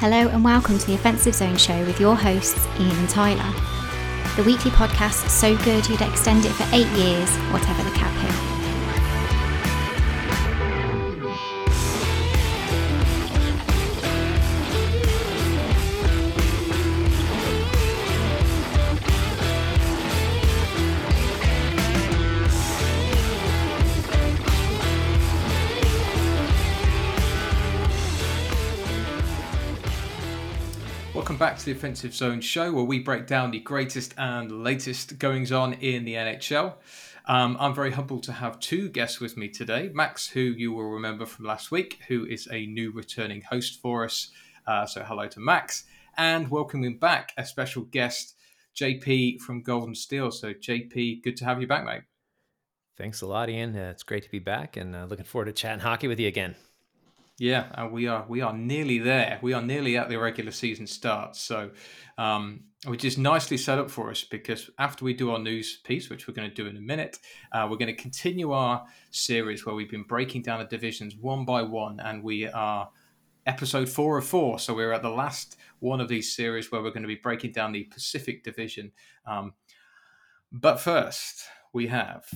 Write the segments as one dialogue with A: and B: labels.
A: Hello and welcome to the Offensive Zone show with your hosts, Ian and Tyler. The weekly podcast so good you'd extend it for eight years, whatever the cap hit.
B: The Offensive Zone show, where we break down the greatest and latest goings on in the NHL. Um, I'm very humbled to have two guests with me today. Max, who you will remember from last week, who is a new returning host for us. Uh, so, hello to Max. And welcoming back a special guest, JP from Gold and Steel. So, JP, good to have you back, mate.
C: Thanks a lot, Ian. Uh, it's great to be back and uh, looking forward to chatting hockey with you again.
B: Yeah, and we are we are nearly there. We are nearly at the regular season start. So, um, which is nicely set up for us because after we do our news piece, which we're going to do in a minute, uh, we're going to continue our series where we've been breaking down the divisions one by one, and we are episode four of four. So we're at the last one of these series where we're going to be breaking down the Pacific Division. Um, but first, we have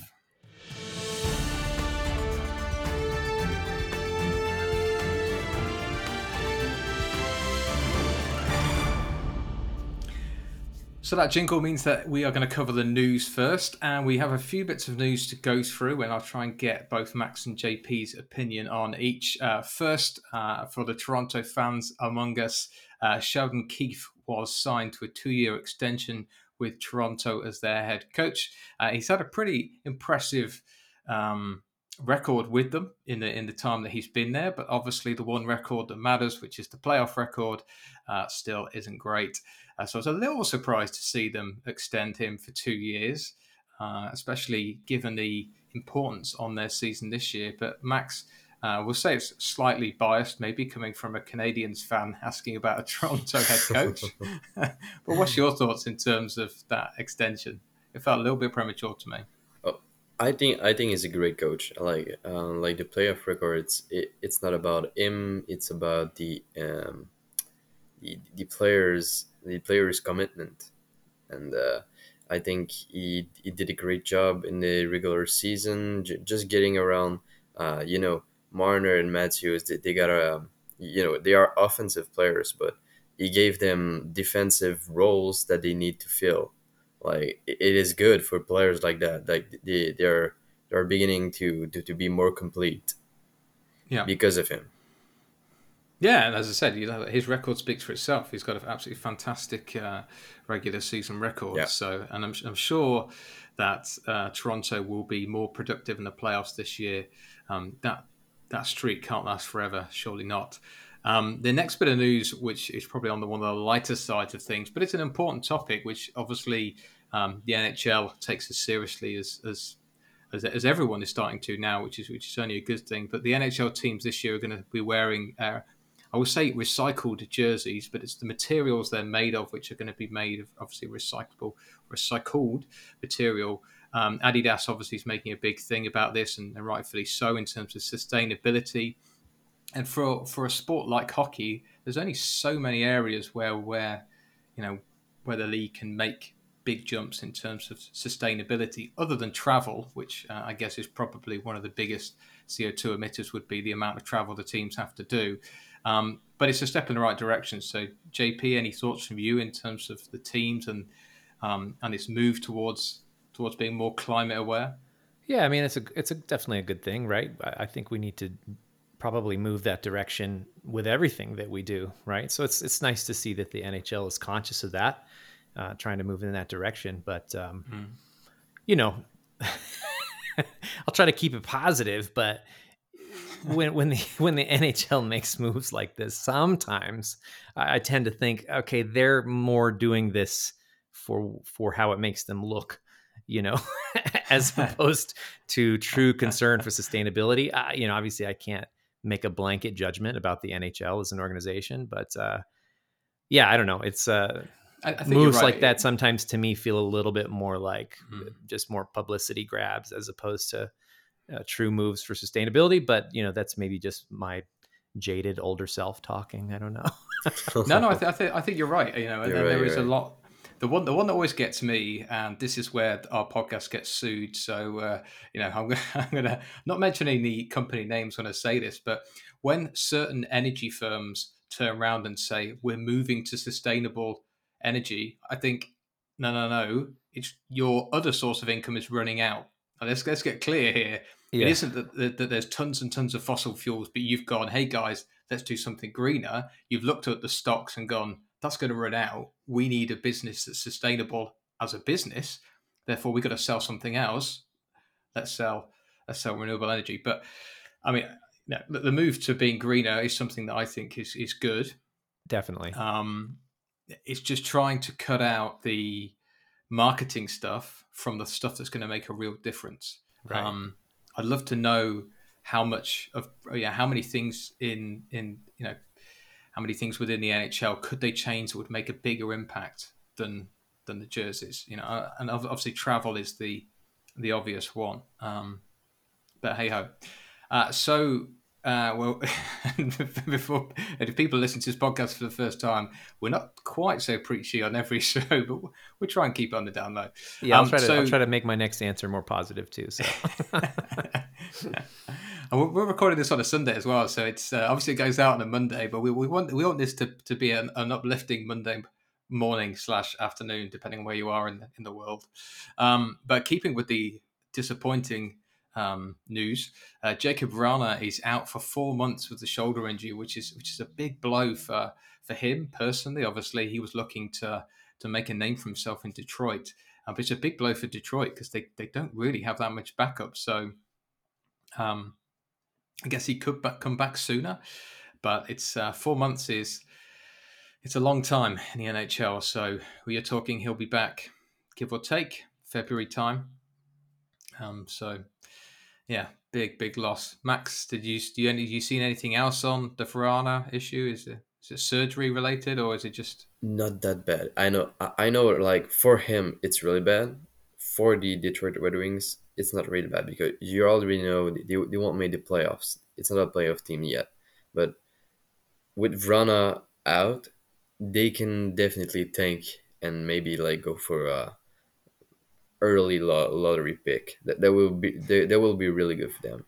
B: So that jingle means that we are going to cover the news first, and we have a few bits of news to go through, and I'll try and get both Max and JP's opinion on each. Uh, first, uh, for the Toronto fans among us, uh, Sheldon Keefe was signed to a two-year extension with Toronto as their head coach. Uh, he's had a pretty impressive um, record with them in the in the time that he's been there, but obviously the one record that matters, which is the playoff record, uh, still isn't great. Uh, so I was a little surprised to see them extend him for two years, uh, especially given the importance on their season this year. But Max, uh, we'll say it's slightly biased, maybe coming from a Canadians fan asking about a Toronto head coach. but what's your thoughts in terms of that extension? It felt a little bit premature to me.
D: Oh, I think I think he's a great coach. Like. Um, like the playoff records. It, it's not about him. It's about the um, the, the players the player's commitment, and uh, I think he he did a great job in the regular season, j- just getting around. Uh, you know, Marner and Matthews, they, they got a you know they are offensive players, but he gave them defensive roles that they need to fill. Like it is good for players like that. Like they they're they're beginning to to, to be more complete.
B: Yeah,
D: because of him.
B: Yeah, and as I said, you know, his record speaks for itself. He's got an absolutely fantastic uh, regular season record.
D: Yeah.
B: So, and I'm, I'm sure that uh, Toronto will be more productive in the playoffs this year. Um, that that streak can't last forever, surely not. Um, the next bit of news, which is probably on the one of the lighter sides of things, but it's an important topic, which obviously um, the NHL takes as seriously as, as as, as everyone is starting to now, which is which is only a good thing. But the NHL teams this year are going to be wearing uh, I will say recycled jerseys, but it's the materials they're made of which are going to be made of obviously recyclable, recycled material. Um, Adidas obviously is making a big thing about this, and, rightfully so in terms of sustainability. And for for a sport like hockey, there's only so many areas where where you know where the league can make big jumps in terms of sustainability, other than travel, which uh, I guess is probably one of the biggest CO2 emitters. Would be the amount of travel the teams have to do. Um, but it's a step in the right direction. So, JP, any thoughts from you in terms of the teams and um, and its move towards towards being more climate aware?
C: Yeah, I mean it's a it's a definitely a good thing, right? I think we need to probably move that direction with everything that we do, right? So it's it's nice to see that the NHL is conscious of that, uh, trying to move in that direction. But um, mm. you know, I'll try to keep it positive, but when when the when the NHL makes moves like this, sometimes I, I tend to think, okay, they're more doing this for for how it makes them look, you know, as opposed to true concern for sustainability. I, you know, obviously, I can't make a blanket judgment about the NHL as an organization, but uh, yeah, I don't know. It's uh, I, I moves right. like that sometimes to me feel a little bit more like mm-hmm. just more publicity grabs as opposed to uh, true moves for sustainability. But you know, that's maybe just my jaded older self talking. I don't know.
B: no, no, I, th- I, th- I think you're right. You know, and
D: You're right,
B: there is
D: you're
B: a lot. The one, the one that always gets me, and this is where our podcast gets sued. So, uh, you know, I'm, gonna- I'm going to not mention any company names when I say this, but when certain energy firms turn around and say we're moving to sustainable energy, I think no, no, no. It's your other source of income is running out. Let's let's get clear here.
C: Yeah.
B: It isn't that, that, that there's tons and tons of fossil fuels, but you've gone, hey guys, let's do something greener. You've looked at the stocks and gone, that's going to run out. We need a business that's sustainable as a business. Therefore, we've got to sell something else. Let's sell let's sell renewable energy. But I mean, no, the the move to being greener is something that I think is is good.
C: Definitely.
B: Um, it's just trying to cut out the marketing stuff from the stuff that's going to make a real difference.
C: Right.
B: Um, I'd love to know how much of yeah how many things in in you know how many things within the NHL could they change that would make a bigger impact than than the jerseys. You know, and obviously travel is the the obvious one. Um, but hey ho. Uh, so, uh, well, before if people listen to this podcast for the first time, we're not quite so preachy on every show, but we'll try and keep on the down low.
C: yeah, I'll
B: um,
C: try to
B: so-
C: I'll try to make my next answer more positive too. So
B: we're recording this on a Sunday as well, so it's uh, obviously it goes out on a Monday, but we, we want we want this to, to be an, an uplifting Monday morning slash afternoon, depending on where you are in the, in the world. Um, but keeping with the disappointing um, news, uh, Jakub Vrana is out for four months with the shoulder injury, which is which is a big blow for for him personally. Obviously, he was looking to to make a name for himself in Detroit, uh, but it's a big blow for Detroit because they, they don't really have that much backup. So, um, I guess he could back, come back sooner, but it's uh, four months is it's a long time in the NHL. So we are talking he'll be back, give or take February time. Um, so yeah, big big loss. Max, did you do you any you seen anything else on the Vrana issue? Is it is it surgery related or is it just
D: Not that bad. I know. I know. Like for him, it's really bad. For the Detroit Red Wings, it's not really bad because you already know they, they won't make the playoffs. It's not a playoff team yet. But with Vrana out, they can definitely tank and maybe like go for a early lo- lottery pick. That that will be that, that will be really good for them.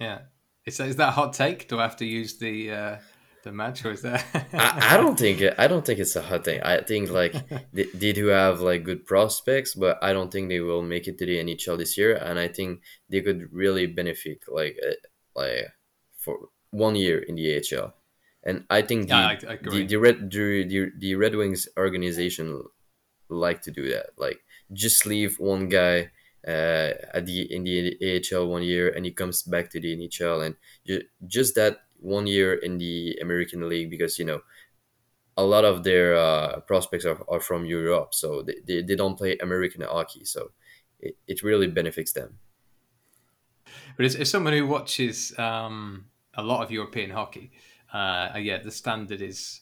B: yeah? Is that, is that a hot take? Do I have to use the uh, the match or is that?
D: I, I don't think it, I don't think it's a hot thing. I think like they, they do have like good prospects, but I don't think they will make it to the NHL this year. And I think they could really benefit like uh, like for one year in the AHL. And I think the
B: Yeah, I- I
D: the, the red the, the, the Red Wings organization like to do that. Like just leave one guy uh, at the in the AHL one year, and he comes back to the NHL, and ju- just that one year in the American League because you know a lot of their uh, prospects are, are from Europe, so they, they, they don't play American hockey, so it, it really benefits them.
B: But as, as someone who watches um, a lot of European hockey, uh, yeah, the standard is,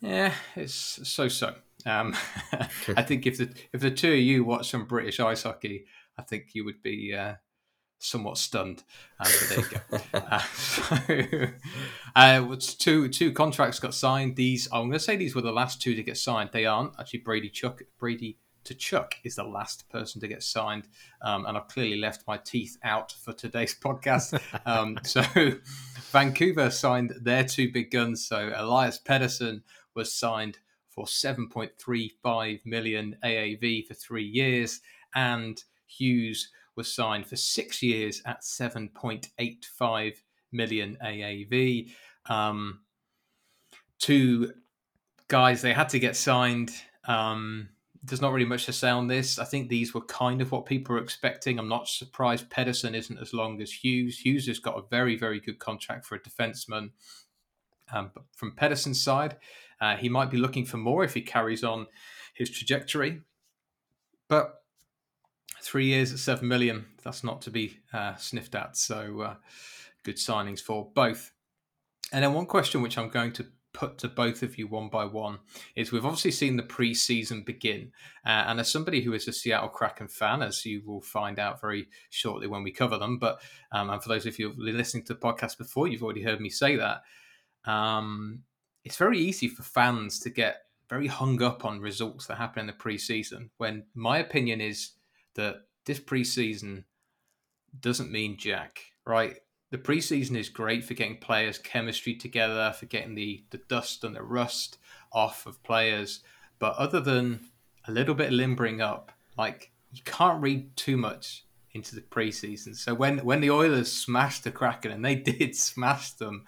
B: yeah, it's so so. Um, I think if the if the two of you watch some British ice hockey, I think you would be uh, somewhat stunned. But there you go. uh, so, uh, two two contracts got signed. These I'm going to say these were the last two to get signed. They aren't actually. Brady Tkachuk Brady Tkachuk is the last person to get signed, um, and I've clearly left my teeth out for today's podcast. Um, so Vancouver signed their two big guns. So Elias Pettersson was signed for 7.35 million AAV for three years, and Hughes was signed for six years at 7.85 million AAV. Um, two guys they had to get signed. Um, there's not really much to say on this. I think these were kind of what people were expecting. I'm not surprised Pettersson isn't as long as Hughes. Hughes has got a very, very good contract for a defenseman. Um, from Pettersson's side, uh, he might be looking for more if he carries on his trajectory. But three years at seven million, that's not to be uh, sniffed at. So uh, good signings for both. And then one question which I'm going to put to both of you one by one is we've obviously seen the preseason begin. Uh, and as somebody who is a Seattle Kraken fan, as you will find out very shortly when we cover them, but um, and for those of you who've listening to the podcast before, you've already heard me say that. Um, it's very easy for fans to get very hung up on results that happen in the preseason. When my opinion is that this preseason doesn't mean jack, right? The preseason is great for getting players' chemistry together, for getting the, the dust and the rust off of players. But other than a little bit of limbering up, like you can't read too much into the preseason. So when when the Oilers smashed the Kraken, and they did smash them,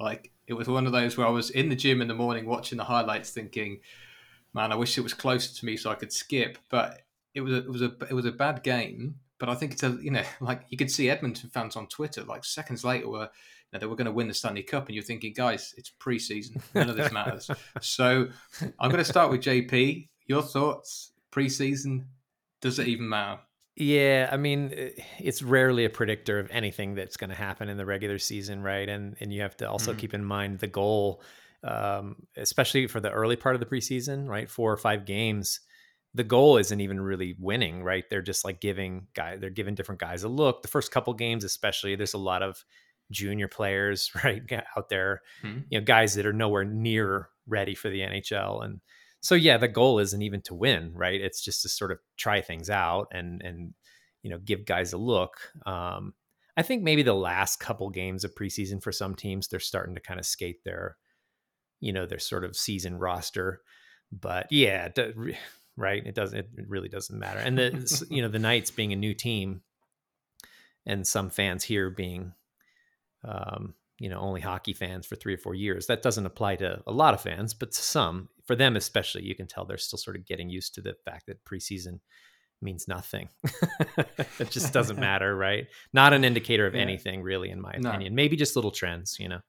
B: like it was one of those where I was in the gym in the morning watching the highlights, thinking, "Man, I wish it was closer to me so I could skip." But it was a, it was a it was a bad game. But I think it's a you know like you could see Edmonton fans on Twitter like seconds later were you know, they were going to win the Stanley Cup, and you're thinking, guys, it's preseason, none of this matters. so I'm going to start with JP. Your thoughts preseason? Does it even matter?
C: Yeah, I mean, eh, it's rarely a predictor of anything that's going to happen in the regular season, right? And and you have to also mm. keep in mind the goal, um, especially for the early part of the preseason, right? Four or five games. The goal isn't even really winning, right? They're just like giving guy, they're giving different guys a look. The first couple games, especially, there's a lot of junior players, right, out there, mm. you know, guys that are nowhere near ready for the NHL, and so yeah, the goal isn't even to win, right? It's just to sort of try things out and and you know give guys a look. Um, I think maybe the last couple games of preseason for some teams, they're starting to kind of skate their, you know, their sort of season roster. But yeah, right. It doesn't. It really doesn't matter. And the you know the Knights being a new team, and some fans here being, um, you know, only hockey fans for three or four years. That doesn't apply to a lot of fans, but to some, for them especially, you can tell they're still sort of getting used to the fact that preseason means nothing. it just doesn't matter, right? Not an indicator of yeah. anything, really, in my opinion. No. Maybe just little trends, you know.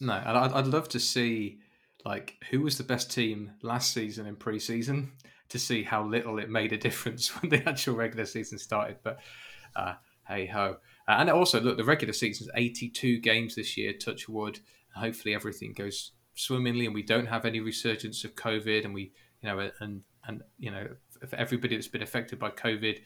B: No, and I'd, I'd love to see like who was the best team last season in preseason to see how little it made a difference when the actual regular season started. But uh, hey ho. And also, look, the regular season is 82 games this year, touch wood. Hopefully, everything goes swimmingly and we don't have any resurgence of COVID, and we, you know, and and you know, for everybody that's been affected by COVID,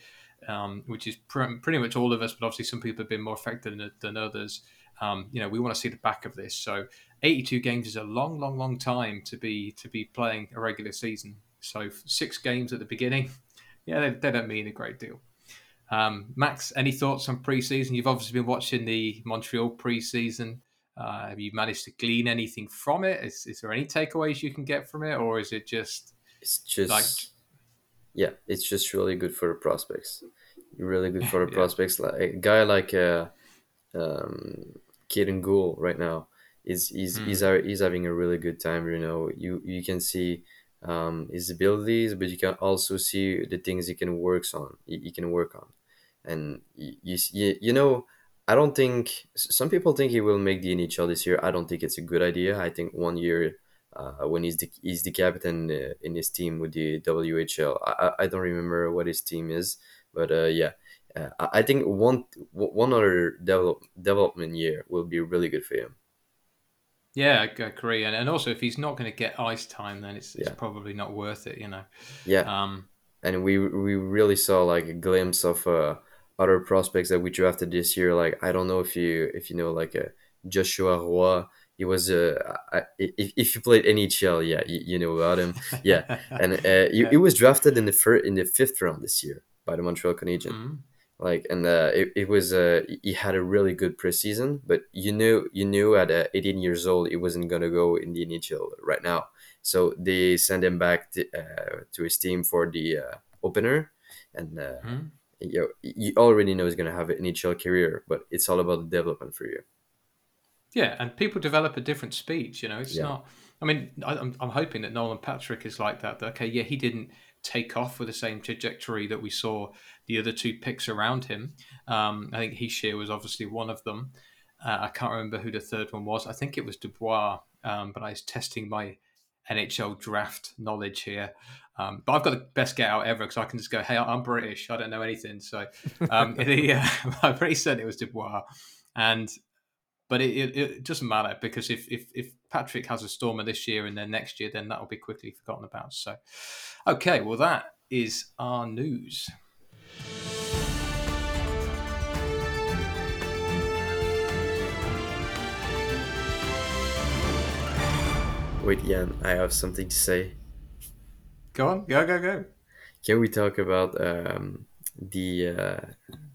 B: um, which is pr- pretty much all of us, but obviously some people have been more affected than, than others. Um, you know, we want to see the back of this. So, 82 games is a long, long, long time to be to be playing a regular season. So, six games at the beginning, yeah, they, they don't mean a great deal. Um, Max, any thoughts on preseason? You've obviously been watching the Montreal preseason. Uh, have you managed to glean anything from it? Is, is there any takeaways you can get from it, or is it just?
D: It's just like, yeah, it's just really good for the prospects. Really good for the yeah. prospects. Like a guy like uh, um, Kaiden Guhle right now is he's mm. he's he's having a really good time. You know, you you can see um, his abilities, but you can also see the things he can works on. He, he can work on, and you, you you know I don't think some people think he will make the NHL this year. I don't think it's a good idea. I think one year uh, when he's the he's the captain uh, in his team with the WHL. I, I don't remember what his team is, but uh, yeah, uh, I think one one other develop, development year will be really good for him.
B: Yeah, I agree, and, and also if he's not going to get ice time, then it's, it's yeah. probably not worth it, you know.
D: Yeah. Um, and we we really saw like a glimpse of uh, other prospects that we drafted this year. Like I don't know if you if you know like a uh, Joshua Roy. He was uh, if, if you played NHL, yeah, you, you know about him, yeah, and uh, he, he was drafted in the first in the fifth round this year by the Montreal Canadiens. Mm-hmm. Like and uh, it, it was uh, he had a really good preseason, but you knew you knew at uh, 18 years old he wasn't gonna go in the NHL right now. So they sent him back to, uh, to his team for the uh, opener, and uh, mm-hmm you know, you already know he's going to have an NHL career, but it's all about the development for you.
B: Yeah, and people develop at different speeds. You know, it's yeah. not. I mean, I, am I'm hoping that Nolan Patrick is like that. that. Okay, yeah, he didn't take off with the same trajectory that we saw the other two picks around him. Um, I think Hischier was obviously one of them. Uh, I can't remember who the third one was. I think it was Dubois, um, but I was testing my NHL draft knowledge here. Um, but I've got the best get out ever because I can just go, hey, I'm British. I don't know anything. So um, the, uh, I'm pretty certain it was Dubois. And but it, it, it, doesn't matter because if, if if Patrick has a stormer this year and then next year, then that will be quickly forgotten about. So, okay, well that is our news.
D: Wait, Jan, I have something to say.
B: Go on, go go go.
D: Can we talk about um, the uh,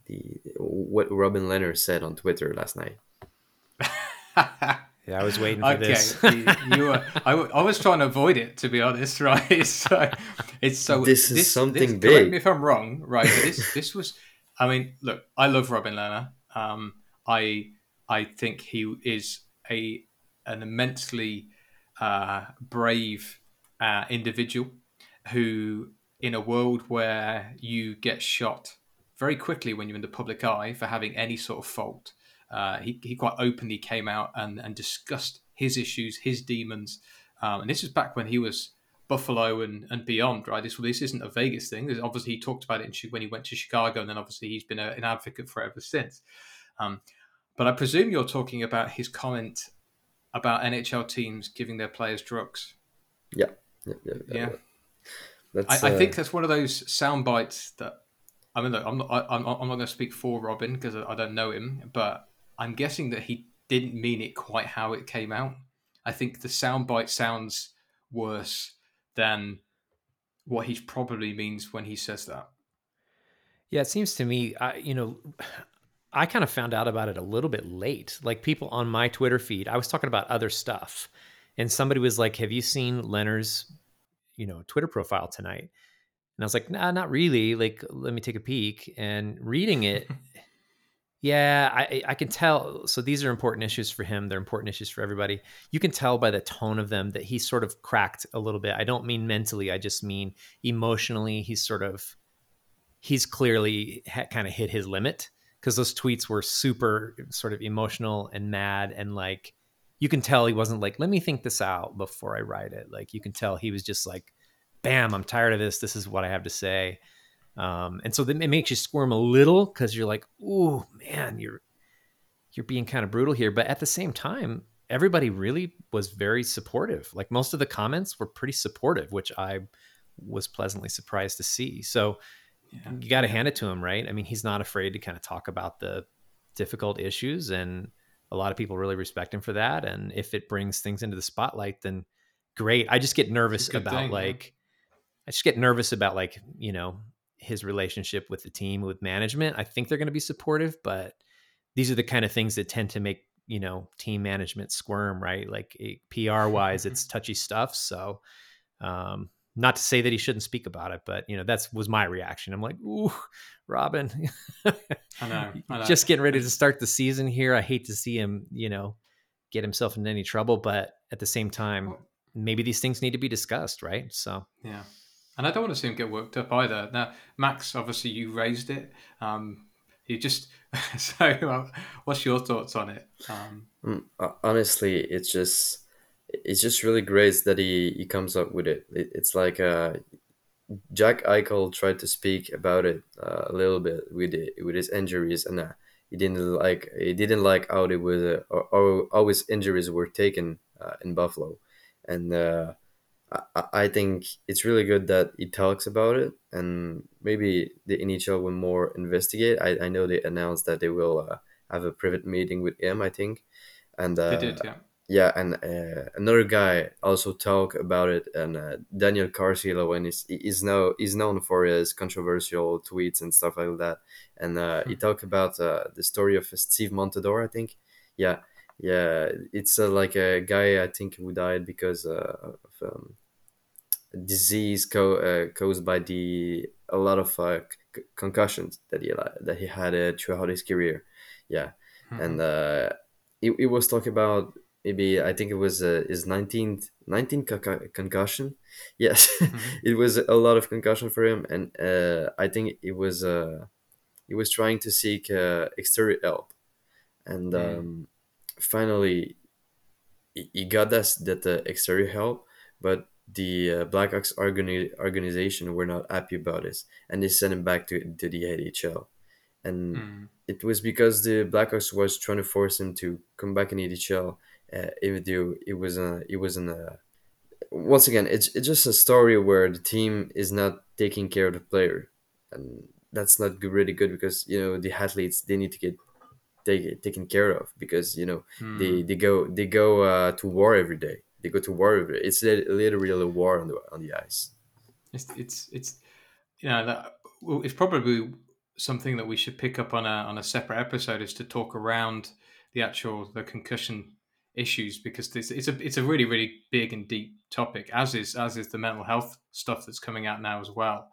D: the what Robin Lehner said on Twitter last night?
C: Yeah, I was waiting for
B: okay,
C: this.
B: you, you were, I, w- I was trying to avoid it to be honest, right? So it's so
D: This is something
B: Correct
D: big.
B: Correct me if I'm wrong, right? This this was, I mean, look, I love Robin Lehner. Um, I I think he is a an immensely uh, brave uh, individual who, in a world where you get shot very quickly when you're in the public eye for having any sort of fault, uh, he, he quite openly came out and, and discussed his issues, his demons. Um, and this is back when he was Buffalo and, and beyond, right? This this isn't a Vegas thing. Obviously, he talked about it when he went to Chicago, and then obviously he's been a, an advocate for ever since. Um, but I presume you're talking about his comment about NHL teams giving their players drugs.
D: Yeah, yeah, yeah.
B: Yeah.
D: That's,
B: I, I
D: uh,
B: think that's one of those sound bites that I mean, look, I'm not, I, I'm, I'm not going to speak for Robin because I, I don't know him, but I'm guessing that he didn't mean it quite how it came out. I think the sound bite sounds worse than what he probably means when he says that.
C: Yeah, it seems to me, I, you know, I kind of found out about it a little bit late. Like people on my Twitter feed, I was talking about other stuff, and somebody was like, "Have you seen Lehner's, you know, Twitter profile tonight?" And I was like, "Nah, not really. Like, let me take a peek." And reading it, yeah, I I can tell. So these are important issues for him. They're important issues for everybody. You can tell by the tone of them that he's sort of cracked a little bit. I don't mean mentally. I just mean emotionally. He's sort of he's clearly ha- kind of hit his limit because those tweets were super sort of emotional and mad and like you can tell he wasn't like let me think this out before i write it. Like you can tell he was just like bam i'm tired of this. This is what i have to say. Um, and so it makes you squirm a little because you're like ooh man you're you're being kind of brutal here. But at the same time everybody really was very supportive. Like most of the comments were pretty supportive which i was pleasantly surprised to see. So
B: Yeah.
C: you got to hand it to him, right? I mean, he's not afraid to kind of talk about the difficult issues, and a lot of people really respect him for that. And if it brings things into the spotlight, then great. I just get nervous
B: It's a good
C: about
B: thing, yeah.
C: like, I just get nervous about like, you know, his relationship with the team, with management. I think they're going to be supportive, but these are the kind of things that tend to make you know team management squirm, right? Like PR wise, it's touchy stuff. So, um, not to say that he shouldn't speak about it, but you know that's was my reaction. I'm like, ooh, Robin,
B: I know, I know.
C: just getting ready to start the season here. I hate to see him, you know, get himself into any trouble, but at the same time, maybe these things need to be discussed, right? So,
B: Yeah. And I don't want to see him get worked up either. Now, Max, obviously you raised it. Um, you just so uh, what's your thoughts on it? Um,
D: Mm, uh, honestly, it's just it's just really great that he, he comes up with it. it it's like uh, Jack Eichel tried to speak about it uh, a little bit with it, with his injuries, and uh, he didn't like he didn't like how it was uh, or, or how his injuries were taken uh, in Buffalo, and uh, I, I- think it's really good that he talks about it, and maybe the NHL will more investigate. I, I know they announced that they will uh, have a private meeting with him. I think, and
B: they did, yeah.
D: Yeah, and uh, another guy also talk about it, and uh, Daniel Carcillo, and he's, he's now he's known for his controversial tweets and stuff like that, and uh, he talked about uh, the story of Steve Montador, I think. Yeah, yeah, it's uh, like a guy I think who died because uh, of um, a disease co- uh, caused by the a lot of uh, c- concussions that he that he had uh, throughout his career. Yeah,
B: Mhm.
D: and uh, he, he was talking about maybe I think it was uh, his 19th 19 concu- concussion. Yes,
B: Mhm.
D: it was a lot of concussion for him, and uh, I think it was uh, he was trying to seek uh, exterior help, and
B: Mm.
D: um, finally he, he got that that uh, exterior help, but the uh, Blackhawks organi- organization were not happy about this, and they sent him back to to the AHL, and
B: Mm.
D: it was because the Blackhawks was trying to force him to come back in EDHL. Uh, even though it was a, it was in a. Once again, it's it's just a story where the team is not taking care of the player, and that's not good, really good because you know the athletes they need to get take, taken care of because you know
B: Mm.
D: they they go they go uh, to war every day they go to war with it. It's literally a war on the on the ice.
B: It's it's it's you know that it's probably something that we should pick up on a on a separate episode is to talk around the actual the concussion issues because this it's a it's a really really big and deep topic as is as is the mental health stuff that's coming out now as well.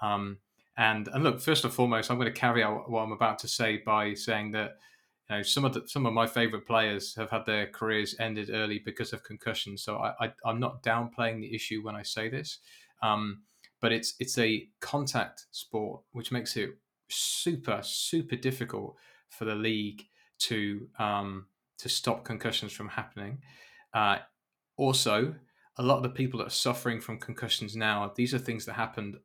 B: Um, and and look, first and foremost, I'm going to carry out what I'm about to say by saying that you know some of the, some of my favorite players have had their careers ended early because of concussion. So I, I am not downplaying the issue when I say this, um, but it's it's a contact sport, which makes it super super difficult for the league to um, to stop concussions from happening. Uh, also, a lot of the people that are suffering from concussions now, these are things that happened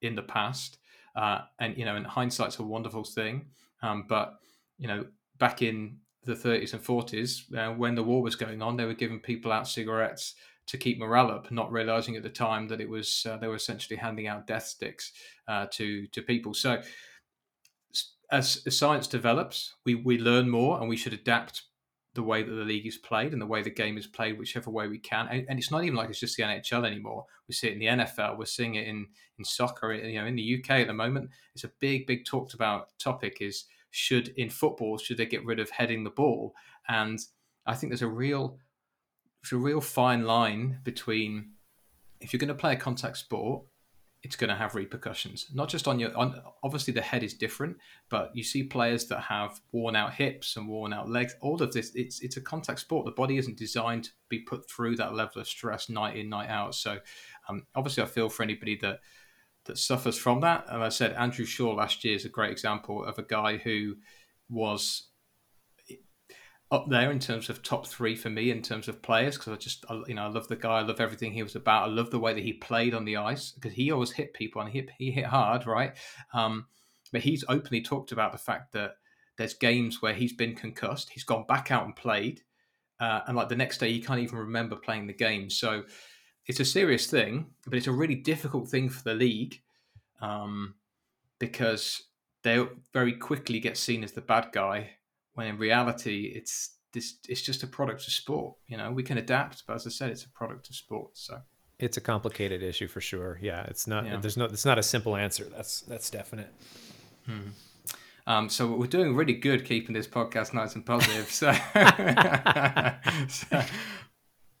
B: in the past. Uh, and you know, in hindsight's a wonderful thing. Um, but you know, back in the 30s and 40s, uh, when the war was going on, they were giving people out cigarettes to keep morale up, not realizing at the time that it was uh, they were essentially handing out death sticks uh, to to people. So, as, as science develops, we we learn more, and we should adapt the way that the league is played and the way the game is played, whichever way we can. And, and, it's not even like it's just the NHL anymore. We see it in the NFL. We're seeing it in in soccer. You know, in the UK at the moment, it's a big, big talked about topic. Is should in football should they get rid of heading the ball? And I think there's a real, there's a real fine line between if you're going to play a contact sport it's going to have repercussions not just on your on obviously the head is different but you see players that have worn out hips and worn out legs all of this it's it's a contact sport. The body isn't designed to be put through that level of stress night in night out. So um, obviously i feel for anybody that that suffers from that. And i said andrew shaw last year is a great example of a guy who was up there in terms of top three for me in terms of players because I just you know I love the guy I love everything he was about I love the way that he played on the ice because he always hit people and he hit, he hit hard right? Um, but he's openly talked about the fact that there's games where he's been concussed he's gone back out and played uh, and like the next day he can't even remember playing the game. So it's a serious thing but it's a really difficult thing for the league um, because they very quickly get seen as the bad guy when in reality it's this it's just a product of sport you know we can adapt but as i said it's a product of sport so
C: it's a complicated issue for sure yeah it's not yeah. there's no it's not a simple answer that's that's definite
B: hmm. um, so we're doing really good keeping this podcast nice and positive so, so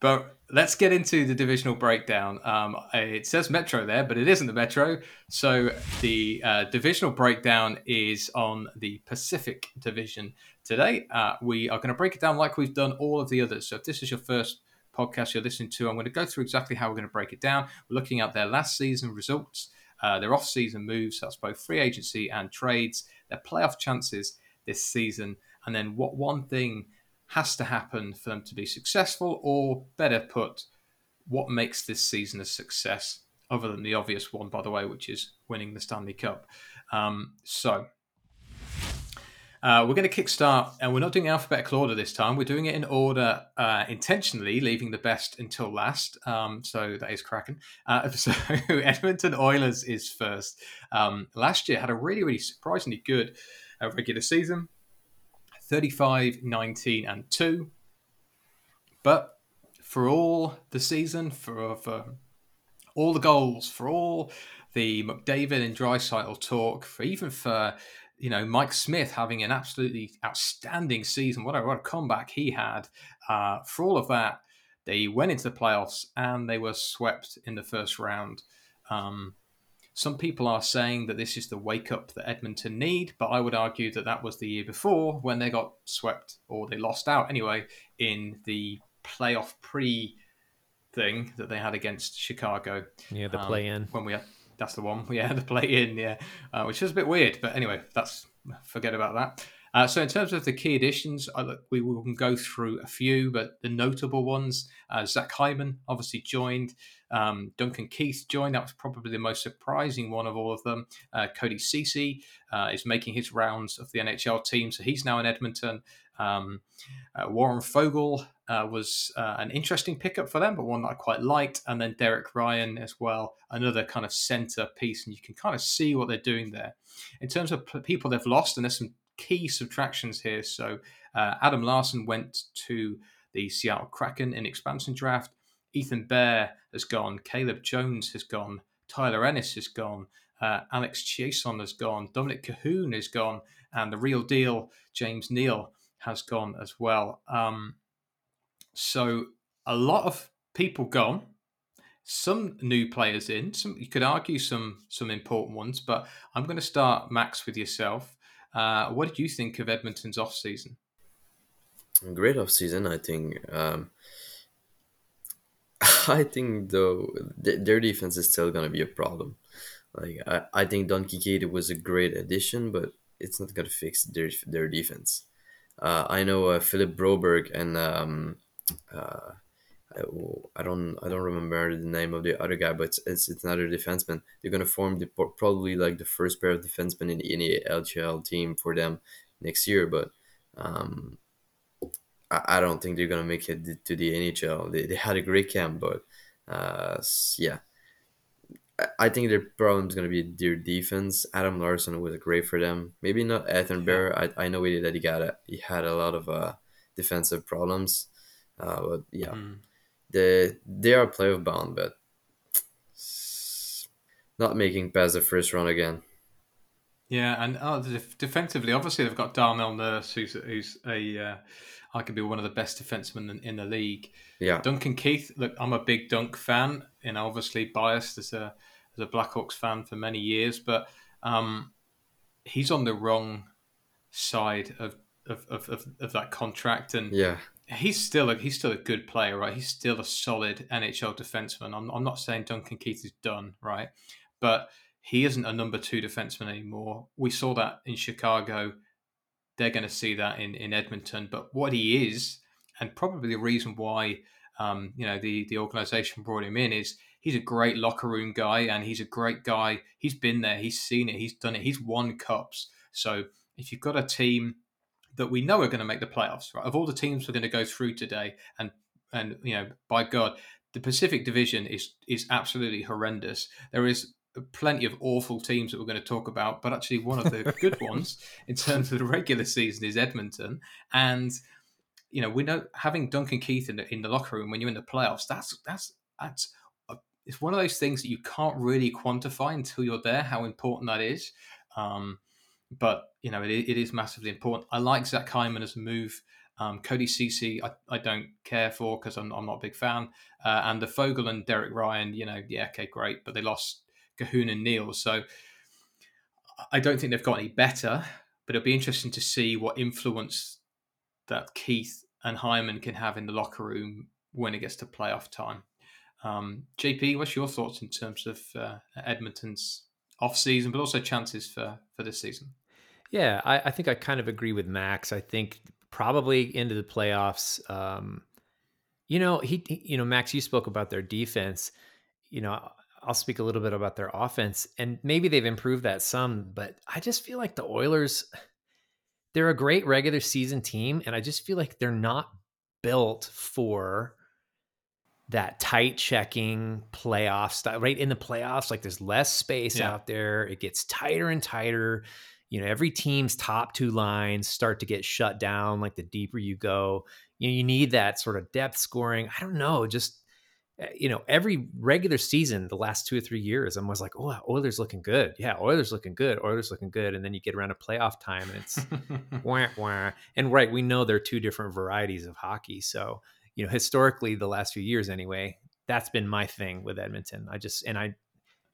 B: but let's get into the divisional breakdown. Um, it says Metro there, but it isn't the Metro. So the uh, divisional breakdown is on the Pacific Division today. Uh, we are going to break it down like we've done all of the others. So if this is your first podcast you're listening to, I'm going to go through exactly how we're going to break it down. We're looking at their last season results, uh, their off-season moves. That's both free agency and trades. Their playoff chances this season, and then what one thing has to happen for them to be successful, or better put, what makes this season a success, other than the obvious one, by the way, which is winning the Stanley Cup. Um, so, uh, we're going to kickstart, and we're not doing alphabetical order this time. We're doing it in order uh, intentionally, leaving the best until last. Um, so that is cracking. Uh, so Edmonton Oilers is first. Um, last year had a really, really surprisingly good uh, regular season. 35, 19, and 2. But for all the season, for, for all the goals, for all the McDavid and Draisaitl talk, for even for you know Mike Smith having an absolutely outstanding season, what a, what a comeback he had. Uh, for all of that, they went into the playoffs and they were swept in the first round. Um, some people are saying that this is the wake up that Edmonton need, but I would argue that that was the year before when they got swept or they lost out anyway in the playoff pre thing that they had against Chicago.
C: Yeah, the um, play in.
B: When we had, that's the one. Yeah, the play in. Yeah, uh, which is a bit weird, but anyway, that's forget about that. Uh, so in terms of the key additions, I, we will go through a few, but the notable ones: uh, Zach Hyman obviously joined. Um, Duncan Keith joined. That was probably the most surprising one of all of them. Uh, Cody Ceci uh, is making his rounds of the NHL team, so he's now in Edmonton. Um, uh, Warren Foegele uh, was uh, an interesting pickup for them, but one that I quite liked. And then Derek Ryan as well, another kind of center piece, and you can kind of see what they're doing there. In terms of people they've lost, and there's some key subtractions here. So uh, Adam Larsson went to the Seattle Kraken in expansion draft. Ethan Bear has gone. Caleb Jones has gone. Tyler Ennis has gone. Uh, Alex Chiasson has gone. Dominic Kahun has gone. And the real deal, James Neal, has gone as well. Um, so a lot of people gone. Some new players in. Some you could argue some some important ones, but I'm going to start Max with yourself. Uh, what did you think of Edmonton's off season?
D: Great off season, I think. Um, I think though th- their defense is still gonna be a problem. Like I, I think Duncan Keith was a great addition, but it's not gonna fix their their defense. Uh, I know uh, Philip Broberg and um, uh, I, I don't I don't remember the name of the other guy, but it's it's, it's another defenseman. They're gonna form the probably like the first pair of defensemen in any LHL team for them next year, but um, I, I, don't think they're gonna make it to the NHL. They, they had a great camp, but uh, yeah, I think their problem is gonna be their defense. Adam Larsson was great for them. Maybe not Ethan Bear. I, I know that he got a, he had a lot of uh, defensive problems, uh, but yeah, mm. they they are playoff bound, but not making past the first round again.
B: Yeah, and oh, defensively, obviously they've got Darnell Nurse, who's who's a uh, arguably one of the best defensemen in, in, the league.
D: Yeah,
B: Duncan Keith. Look, I'm a big Dunk fan, and obviously biased as a as a Blackhawks fan for many years, but um, he's on the wrong side of of, of, of, of that contract, and
D: yeah,
B: he's still a, he's still a good player, right? He's still a solid NHL defenseman. I'm I'm not saying Duncan Keith is done, right, but he isn't a number two defenseman anymore. We saw that in Chicago they're going to see that in, in Edmonton. But what he is, and probably the reason why um, you know the the organization brought him in is he's a great locker room guy and he's a great guy. He's been there, he's seen it, he's done it, he's won cups. So if you've got a team that we know are going to make the playoffs, right? Of all the teams we're going to go through today, and and you know, by God, the Pacific Division is is absolutely horrendous. There is plenty of awful teams that we're going to talk about, but actually one of the good ones in terms of the regular season is Edmonton. And you know, we know having Duncan Keith in the, in the locker room when you're in the playoffs, that's that's that's a, it's one of those things that you can't really quantify until you're there. How important that is. Um, but you know, it, it is massively important. I like Zach Hyman as a move. Um, Cody Ceci, I, I don't care for because I'm, I'm not a big fan. Uh, and the Foegele and Derek Ryan, you know, yeah, okay, great, but they lost Kahun and Neal. So I don't think they've got any better, but it'll be interesting to see what influence that Keith and Hyman can have in the locker room when it gets to playoff time. Um, JP, what's your thoughts in terms of uh, Edmonton's off season, but also chances for for this season?
C: Yeah, I, I, think I kind of agree with Max. I think probably into the playoffs. Um, you know, he, he, you know, Max, you spoke about their defense. You know, I'll speak a little bit about their offense, and maybe they've improved that some, but I just feel like the Oilers, they're a great regular season team, and I just feel like they're not built for that tight checking playoff style. Right in the playoffs, like there's less space yeah. out there. It gets tighter and tighter. You know, every team's top two lines start to get shut down. Like the deeper you go, you know, you need that sort of depth scoring. I don't know, just Eh, you know, every regular season, the last two or three years, I'm always like, oh, Oilers looking good. Yeah, Oilers looking good. Oilers looking good. And then you get around to playoff time and it's wah, wah. And right, we know there are two different varieties of hockey. So, you know, historically, the last few years anyway, that's been my thing with Edmonton. I just, and I,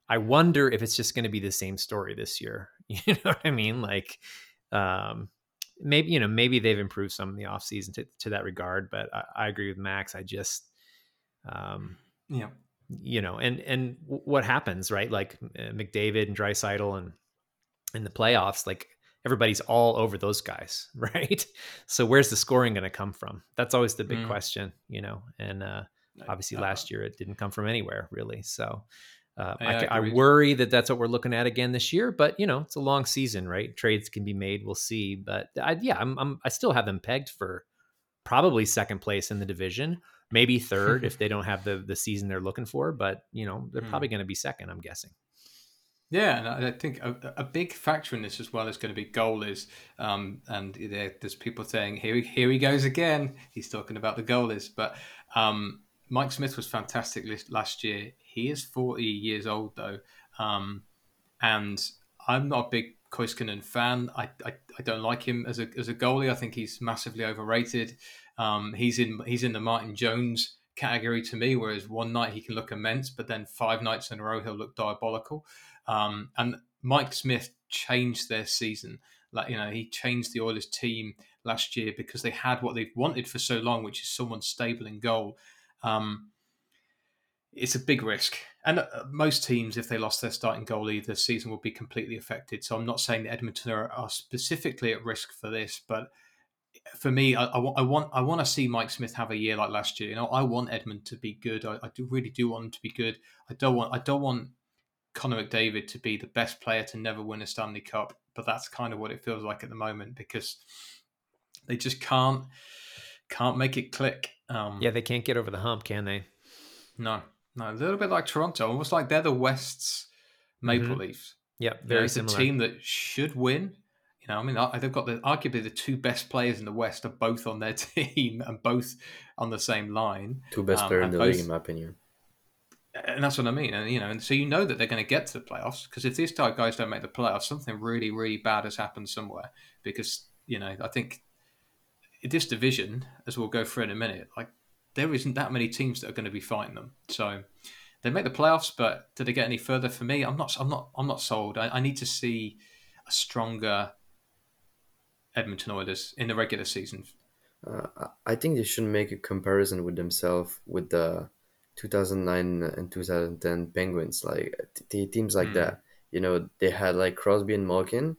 C: I wonder if it's just going to be the same story this year. You know what I mean? Like, um, maybe, you know, maybe they've improved some in the offseason to, to that regard, but I, I agree with Max. I just,
B: um, yeah.
C: You know, and and what happens, right? Like uh, McDavid and Draisaitl and in the playoffs, like everybody's all over those guys, right? So where's the scoring going to come from? That's always the big mm. question, you know. And uh, obviously, uh, last year it didn't come from anywhere really. So uh, I, I, I, worry that that's what we're looking at again this year. But you know, it's a long season, right? Trades can be made. We'll see. But I, yeah, I'm, I'm I still have them pegged for probably second place in the division maybe third if they don't have the the season they're looking for. But you know, they're mm. probably going to be second. I'm guessing.
B: Yeah, and I think a, a, big factor in this as well is going to be goalies. Um, and there's people saying, here, here he goes again. He's talking about the goalies. But um, Mike Smith was fantastic last year. He is 40 years old, though. Um, and I'm not a big Koskinen fan. I, I, I, don't like him as a, as a goalie. I think he's massively overrated. Um, he's in he's in the Martin Jones category to me, whereas one night he can look immense, but then five nights in a row he'll look diabolical. Um, and Mike Smith changed their season. Like you know, he changed the Oilers team last year because they had what they've wanted for so long, which is someone stable in goal. Um, it's a big risk. And uh, most teams, if they lost their starting goalie, the season will be completely affected. So I'm not saying that Edmonton are, are specifically at risk for this, but for me, I, I, I want I want to see Mike Smith have a year like last year. You know, I want Edmund to be good. I, I do really do want him to be good. I don't want I don't want Connor McDavid to be the best player to never win a Stanley Cup, but that's kind of what it feels like at the moment because they just can't can't make it click.
C: Um, yeah, they can't get over the hump, can they?
B: No, no, a little bit like Toronto, almost like they're the West's Maple mm-hmm. Leafs.
C: Yep, very
B: you know, it's
C: similar.
B: a team that should win. You know, I mean, they've got the arguably the two best players in the West are both on their team and both on the same line.
D: Two best um, players in the both, league, in my opinion.
B: And that's what I mean. And you know, and so you know that they're going to get to the playoffs because if these type guys don't make the playoffs, something really, really bad has happened somewhere. Because you know, I think this division, as we'll go through in a minute, like there isn't that many teams that are going to be fighting them. So they make the playoffs, but did they get any further? For me, I'm not. I'm not. I'm not sold. I, I need to see a stronger Edmonton Oilers in the regular season.
D: Uh, I think they should make a comparison with themselves with the 2009 and 2010 Penguins, like t- teams like mm. that. You know, they had like Crosby and Malkin,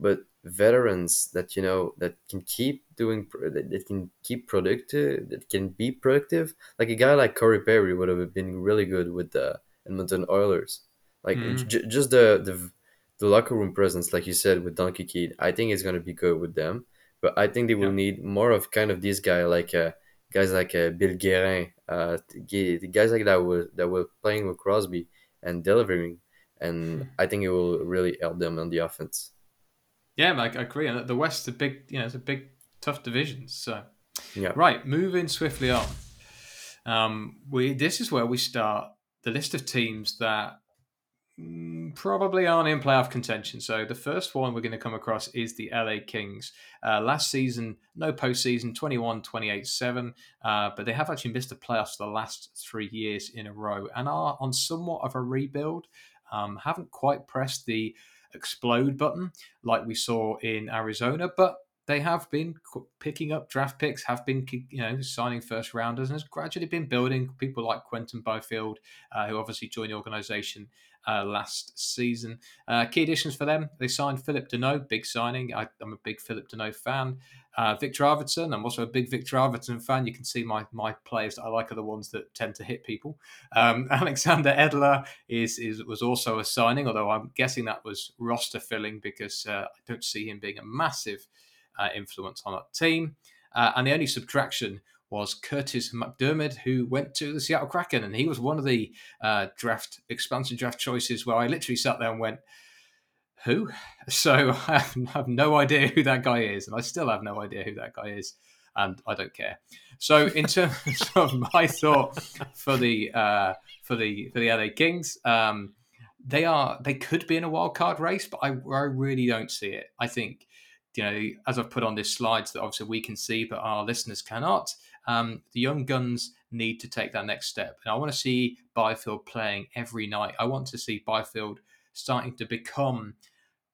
D: but veterans that you know that can keep doing that can keep productive that can be productive like a guy like Corey Perry would have been really good with the Edmonton Oilers like mm. j- just the, the the locker room presence like you said with Duncan Keith I think it's going to be good with them but I think they will yeah. need more of kind of this guy like uh, guys like uh, Bill Guerin uh, guys like that were that were playing with Crosby and delivering and hmm. I think it will really help them on the offense
B: yeah, I agree. And the West, a big, you know, it's a big, tough division. So,
D: yeah.
B: Right, moving swiftly on. Um, we this is where we start the list of teams that mm, probably aren't in playoff contention. So the first one we're going to come across is the LA Kings. Uh, last season, no postseason, 21 28 7, uh, but they have actually missed the playoffs the last three years in a row and are on somewhat of a rebuild. Um, haven't quite pressed the explode button like we saw in Arizona, but they have been picking up draft picks, have been you know signing first rounders, and has gradually been building people like Quinton Byfield, uh, who obviously joined the organization uh, last season. Uh, key additions for them: they signed Philip Danault, big signing. I, am a big Philip Danault fan. Uh, Victor Arvidsson, I'm also a big Victor Arvidsson fan. You can see my my players that I like are the ones that tend to hit people. Um, Alexander Edler is, is was also a signing, although I'm guessing that was roster filling because uh, I don't see him being a massive uh, influence on that team. Uh, and the only subtraction was Curtis MacDermid, who went to the Seattle Kraken, and he was one of the uh, draft expansion draft choices where I literally sat there and went who? So I have no idea who that guy is, and I still have no idea who that guy is, and I don't care. So in terms of my thought for the uh, for the for the LA Kings, um, they are they could be in a wild card race, but I, I really don't see it. I think you know as I've put on this slides that obviously we can see, but our listeners cannot. Um, the young guns need to take that next step, and I want to see Byfield playing every night. I want to see Byfield starting to become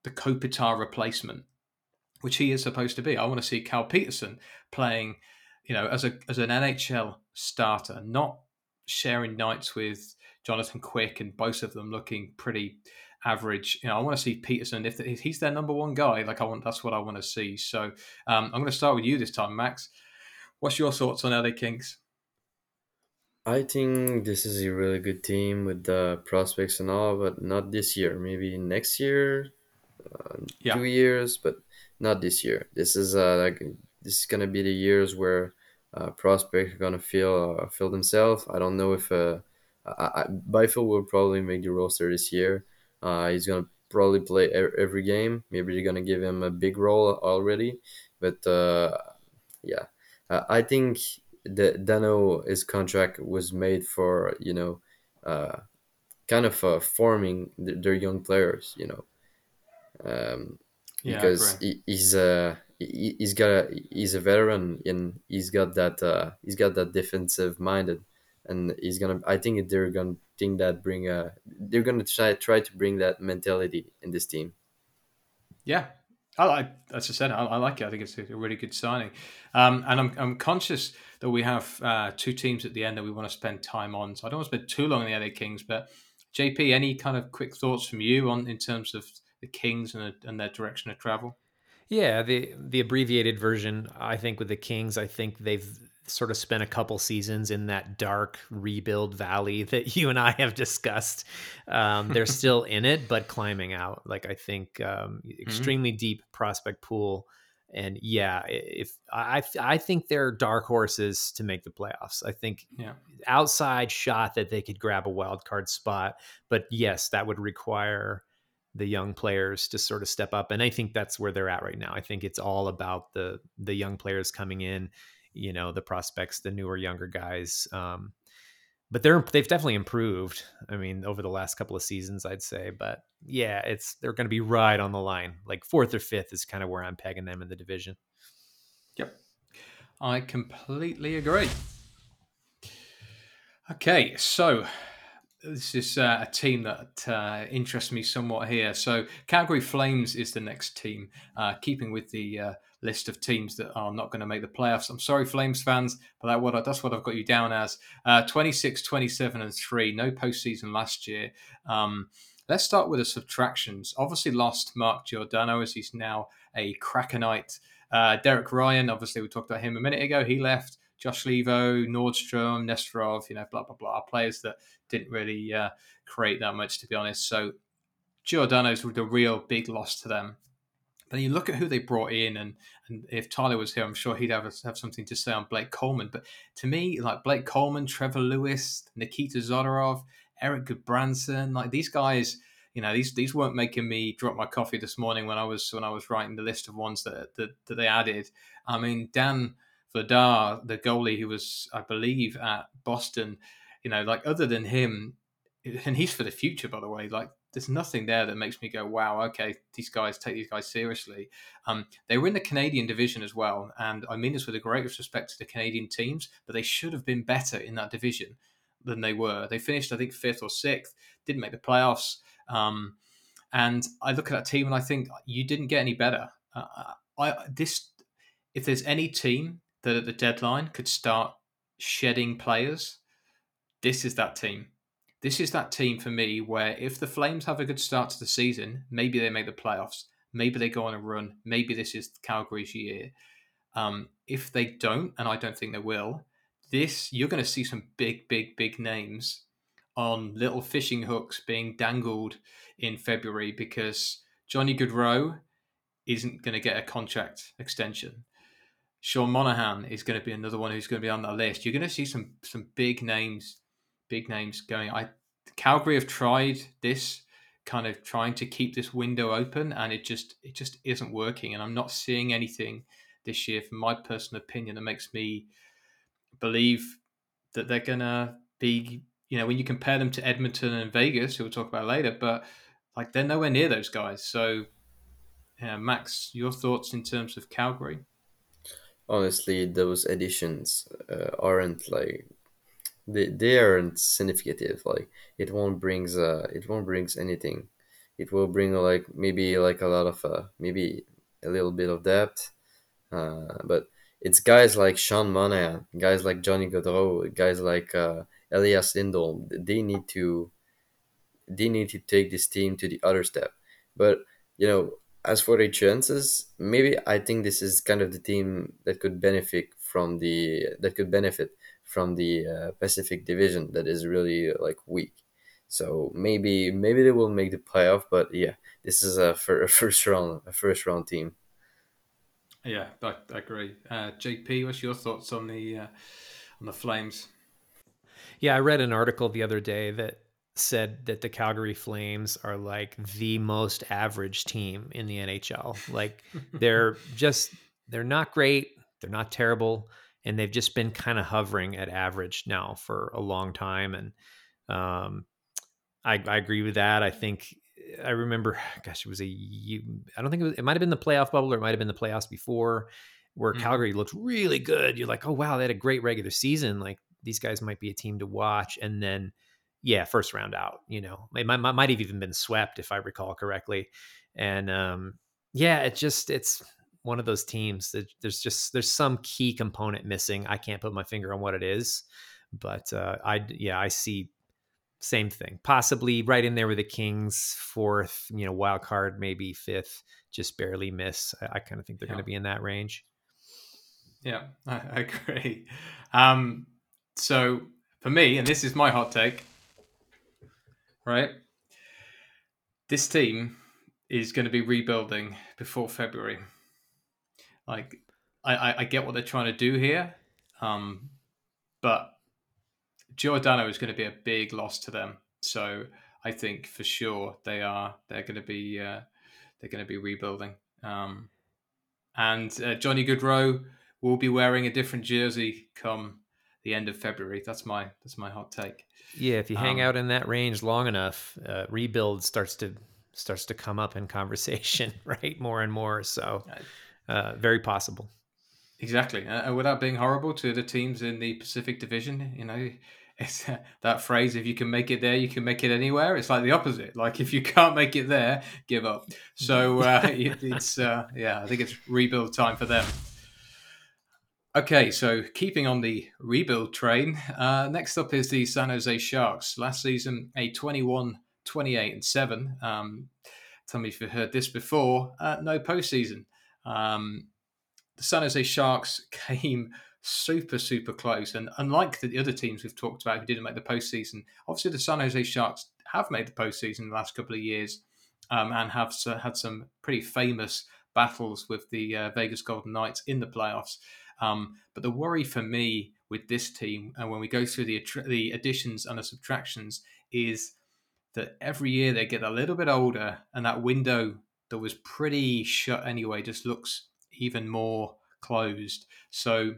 B: the Kopitar replacement, which he is supposed to be. I want to see Cal Petersen playing, you know, as a as an NHL starter, not sharing nights with Jonathan Quick and both of them looking pretty average. You know, I want to see Petersen if, if he's their number one guy. Like I want, that's what I want to see. So um, I'm going to start with you this time, Max. What's your thoughts on LA Kings?
D: I think this is a really good team with the prospects and all, but not this year. Maybe next year, uh, yeah. two years, but not this year. This is uh, like this is gonna be the years where uh, prospects are gonna feel uh, feel themselves. I don't know if uh, I, I, Byfield will probably make the roster this year. Uh, he's gonna probably play every game. Maybe they're gonna give him a big role already, but uh, yeah, uh, I think the Danault his contract was made for you know, uh, kind of uh, forming th- their young players. You know, um, yeah, because he, he's a he, he's got a he's a veteran and he's got that uh, he's got that defensive minded and he's gonna i think they're gonna think that bring a they're gonna try try to bring that mentality in this team
B: yeah I like, as I said, I, I, like it. I think it's a really good signing, um, and I'm, I'm conscious that we have uh, two teams at the end that we want to spend time on. So I don't want to spend too long on the LA Kings. But JP, any kind of quick thoughts from you on in terms of the Kings and, and their direction of travel?
C: Yeah, the the abbreviated version. I think with the Kings, I think they've sort of spent a couple seasons in that dark rebuild valley that you and I have discussed. Um, they're still in it, but climbing out. Like I think um, mm-hmm. extremely mm-hmm. deep prospect pool, and yeah, if I I think they're dark horses to make the playoffs. I think yeah. outside shot that they could grab a wild card spot, but yes, that would require the young players to sort of step up and i think that's where they're at right now i think it's all about the the young players coming in you know the prospects, the newer younger guys. Um, but they're they've definitely improved. I mean, over the last couple of seasons, I'd say. But yeah, it's they're going to be right on the line. Like fourth or fifth is kind of where I'm pegging them in the division.
B: Yep, I completely agree. Okay, so this is uh, a team that uh, interests me somewhat here. So Calgary Flames is the next team, uh, keeping with the uh, list of teams that are not going to make the playoffs. I'm sorry, Flames fans, but that what that's what I've got you down as. Uh, 26, 27, and three. No postseason last year. Um, let's start with the subtractions. Obviously, lost Mark Giordano as he's now a Krakenite. Uh, Derek Ryan, obviously, we talked about him a minute ago. He left. Josh Leivo, Nordstrom, Nesterov, you know, blah blah blah, players that didn't really uh, create that much, to be honest. So Giordano's the real big loss to them. Then you look at who they brought in, and and if Tyler was here, I'm sure he'd have have something to say on Blake Coleman. But to me, like Blake Coleman, Trevor Lewis, Nikita Zadorov, Erik Gudbranson, like these guys, you know, these these weren't making me drop my coffee this morning when I was when I was writing the list of ones that that, that they added. I mean, Dan Vladar, the goalie who was, I believe, at Boston, you know, like other than him, and he's for the future, by the way. Like, there's nothing there that makes me go, wow, okay, these guys take these guys seriously. Um, they were in the Canadian division as well, and I mean this with the greatest respect to the Canadian teams, but they should have been better in that division than they were. They finished, I think, fifth or sixth, didn't make the playoffs. Um, and I look at that team and I think you didn't get any better. Uh, I this if there's any team that at the deadline could start shedding players, this is that team. This is that team for me where if the Flames have a good start to the season, maybe they make the playoffs, maybe they go on a run, maybe this is Calgary's year. Um, if they don't, and I don't think they will, this you're going to see some big, big, big names on little fishing hooks being dangled in February because Johnny Gaudreau isn't going to get a contract extension. Sean Monahan is going to be another one who's going to be on that list. You're going to see some some big names, big names going. I Calgary have tried this kind of trying to keep this window open, and it just it just isn't working. And I'm not seeing anything this year, from my personal opinion, that makes me believe that they're to be. You know, when you compare them to Edmonton and Vegas, who we'll talk about later, but like they're nowhere near those guys. So, yeah, Max, your thoughts in terms of Calgary?
D: honestly those additions uh, aren't like they, they aren't significant like it won't brings uh it won't brings anything it will bring like maybe like a lot of uh maybe a little bit of depth uh but it's guys like Sean Monahan, guys like Johnny Gaudreau, guys like uh, Elias Lindholm. They need to, they need to take this team to the other step. But you know, as for the chances, maybe I think this is kind of the team that could benefit from the that could benefit from the uh, Pacific Division that is really like weak. So maybe maybe they will make the playoff, but yeah, this is a, for a first round a first round team.
B: Yeah, I, I agree. Uh, JP, what's your thoughts on the uh, on the Flames?
C: Yeah, I read an article the other day that said that the Calgary Flames are like the most average team in the NHL. Like they're just they're not great, they're not terrible, and they've just been kind of hovering at average now for a long time. And um, I, I agree with that. I think I remember, gosh, it was a I don't think it was. It might have been the playoff bubble, or it might have been the playoffs before, where mm-hmm. Calgary looked really good. You're like, oh wow, they had a great regular season. Like these guys might be a team to watch, and then yeah, first round out. You know, it might, might have even been swept if I recall correctly. And um, yeah, it just it's one of those teams that there's just there's some key component missing. I can't put my finger on what it is, but uh, I yeah I see same thing. Possibly right in there with the Kings, fourth, you know, wild card, maybe fifth, just barely miss. I, I kind of think they're yeah. going to be in that range.
B: Yeah, I, I agree. Um, so for me, and this is my hot take, right? This team is going to be rebuilding before February. Like, I, I, I get what they're trying to do here, um, but Giordano is going to be a big loss to them. So I think for sure they are they're going to be uh, they're going to be rebuilding. Um, and uh, Johnny Gaudreau will be wearing a different jersey come the end of February. That's my that's my hot take.
C: Yeah, if you hang um, out in that range long enough, uh, rebuild starts to starts to come up in conversation, right? More and more. So, uh, very possible.
B: Exactly, uh, without being horrible to the teams in the Pacific Division, you know, it's that phrase if you can make it there you can make it anywhere. It's like the opposite. Like if you can't make it there give up. So uh, it, it's uh, yeah i think it's rebuild time for them. Okay so keeping on the rebuild train uh, next up is the san jose sharks. Last season a 21 28 and 7 um, tell me if you've heard this before. Uh, no postseason um, the san jose sharks came super, super close. And unlike the other teams we've talked about who didn't make the postseason, obviously the San Jose Sharks have made the postseason in the last couple of years um, and have uh, had some pretty famous battles with the uh, Vegas Golden Knights in the playoffs. Um, but the worry for me with this team, and when we go through the the additions and the subtractions, is that every year they get a little bit older, and that window that was pretty shut anyway just looks even more closed. So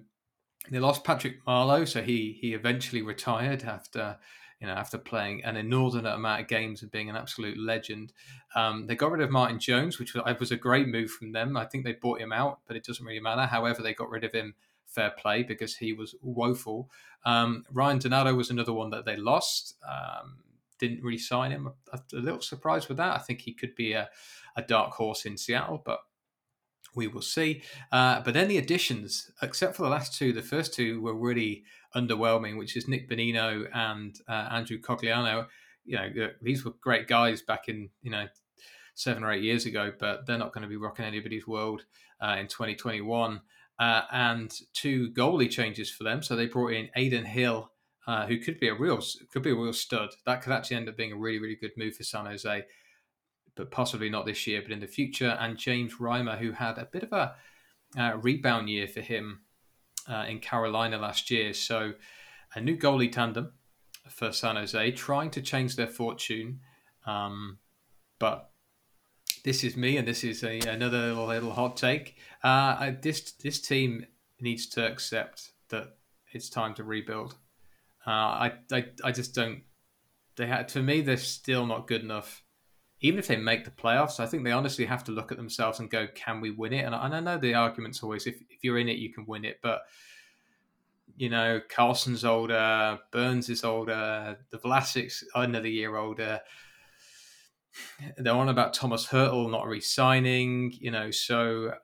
B: they lost Patrick Marleau, so he he eventually retired after you know after playing an inordinate amount of games and being an absolute legend. Um, they got rid of Martin Jones, which was a great move from them. I think they bought him out, but it doesn't really matter. However, they got rid of him fair play because he was woeful. Um, Ryan Donato was another one that they lost. Um, didn't really sign him. A, little surprised with that. I think he could be a, a dark horse in Seattle, but we will see. Uh, but then the additions, except for the last two, the first two were really underwhelming, which is Nick Bonino and uh, Andrew Cogliano. You know, these were great guys back in, you know, seven or eight years ago, but they're not going to be rocking anybody's world uh, in 2021. Uh, and two goalie changes for them. So they brought in Adin Hill, uh, who could be a real could be a real stud. That could actually end up being a really really good move for San Jose but possibly not this year, but in the future. And James Reimer, who had a bit of a uh, rebound year for him uh, in Carolina last year. So a new goalie tandem for San Jose, trying to change their fortune. Um, but this is me, and this is a, another little, little hot take. Uh, I, this this team needs to accept that it's time to rebuild. Uh, I, I I just don't. They had to me. They're still not good enough even if they make the playoffs, I think they honestly have to look at themselves and go, "Can we win it?" And, and I know the argument's always, if if you're in it, you can win it. But you know, Karlsson's older, Burns is older, the Vlasic's another year older. They're on about Thomas Hertl not re-signing, you know. So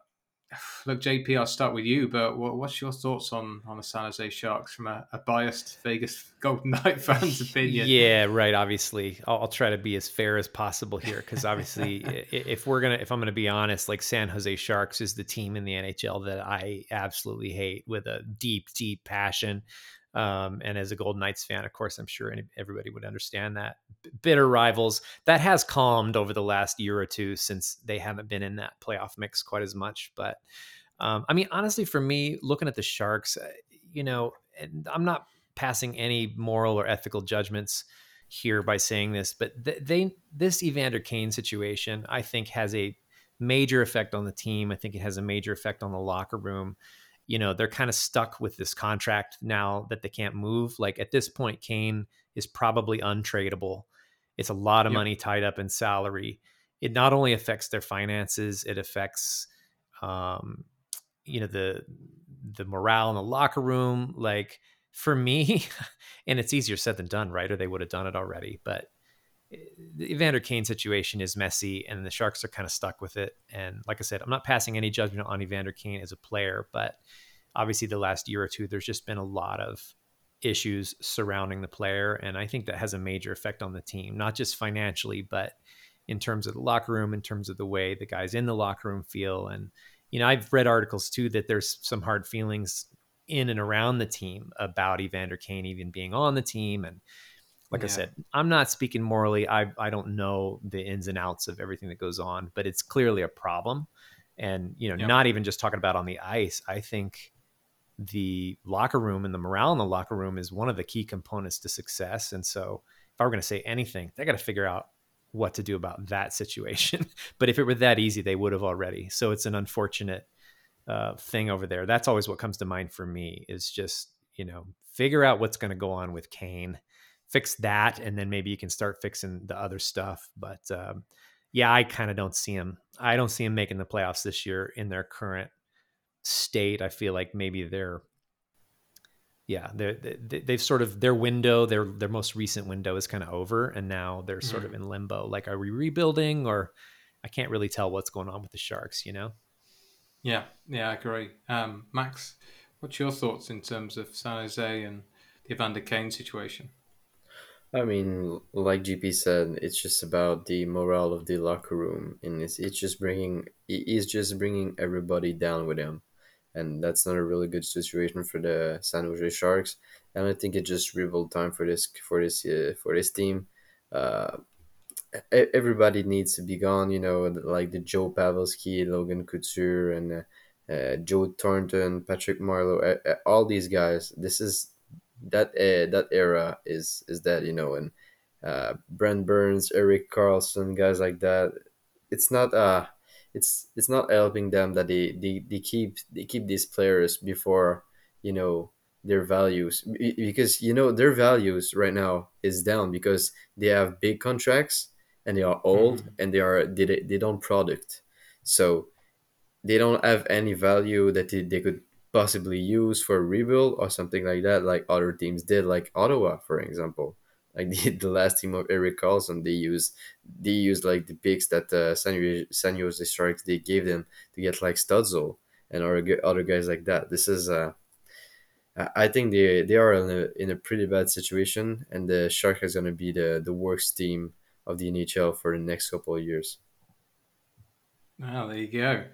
B: look, JP, I'll start with you. But what's your thoughts on on the San Jose Sharks from a, a biased Vegas Golden Knight fan's opinion?
C: Yeah, right. Obviously, I'll, I'll try to be as fair as possible here because obviously, if we're gonna, if I'm gonna be honest, like San Jose Sharks is the team in the NHL that I absolutely hate with a deep, deep passion. Um, and as a Golden Knights fan, of course, I'm sure everybody would understand that. bitter rivals. That has calmed over the last year or two since they haven't been in that playoff mix quite as much. But um, I mean, honestly, for me, looking at the Sharks, uh, you know, and I'm not passing any moral or ethical judgments here by saying this, but they this Evander Kane situation, I think, has a major effect on the team. I think it has a major effect on the locker room. You know, they're kind of stuck with this contract now that they can't move. Like at this point, Kane is probably untradeable. It's a lot of yep. money tied up in salary. It not only affects their finances, it affects um, you know, the the morale in the locker room. Like for me, and it's easier said than done, right? Or they would have done it already. But the Evander Kane situation is messy, and the Sharks are kind of stuck with it. And like I said, I'm not passing any judgment on Evander Kane as a player, but obviously the last year or two, there's just been a lot of issues surrounding the player, and I think that has a major effect on the team, not just financially, but in terms of the locker room, in terms of the way the guys in the locker room feel, and you know, I've read articles too that there's some hard feelings in and around the team about Evander Kane even being on the team. And like yeah. I said, I'm not speaking morally. I, I don't know the ins and outs of everything that goes on, but it's clearly a problem. And, you know, yeah. not even just talking about on the ice, I think the locker room and the morale in the locker room is one of the key components to success. And so if I were going to say anything, they got to figure out what to do about that situation. but if it were that easy, they would have already. So it's an unfortunate uh, thing over there. That's always what comes to mind for me is just, you know, figure out what's going to go on with Kane, fix that, and then maybe you can start fixing the other stuff. But um, yeah, I kind of don't see him. I don't see him making the playoffs this year in their current state. I feel like maybe they're yeah, they're, they, have sort of their window, their their most recent window is kind of over, and now they're sort mm-hmm. of in limbo. Like, are we rebuilding, or I can't really tell what's going on with the Sharks. You know?
B: Yeah, yeah, I agree. Um, Max, what's your thoughts in terms of San Jose and the Evander Kane situation?
D: I mean, like GP said, it's just about the morale of the locker room, and it's, it's just bringing he's just bringing everybody down with him and that's not a really good situation for the San Jose Sharks. And I think it just rebuild time for this for this uh, for this team. Uh, everybody needs to be gone. You know, like the Joe Pavelski, Logan Couture, and uh, Joe Thornton, Patrick Marleau, all these guys. This is that uh, that era is is that you know, and uh, Brent Burns, Erik Karlsson, guys like that. It's not uh it's it's not helping them that they, they, they keep they keep these players before you know their values because you know their values right now is down because they have big contracts and they are old mm. and they are they, they don't product so they don't have any value that they, they could possibly use for rebuild or something like that like other teams did like ottawa for example like the, the last team of Erik Karlsson, they used they used like the picks that uh, San San Jose Sharks they gave them to get like Stützle and other other guys like that. This is uh, I think they they are in a in a pretty bad situation, and the Sharks is to be the the worst team of the NHL for the next couple of years.
B: Well, there you go.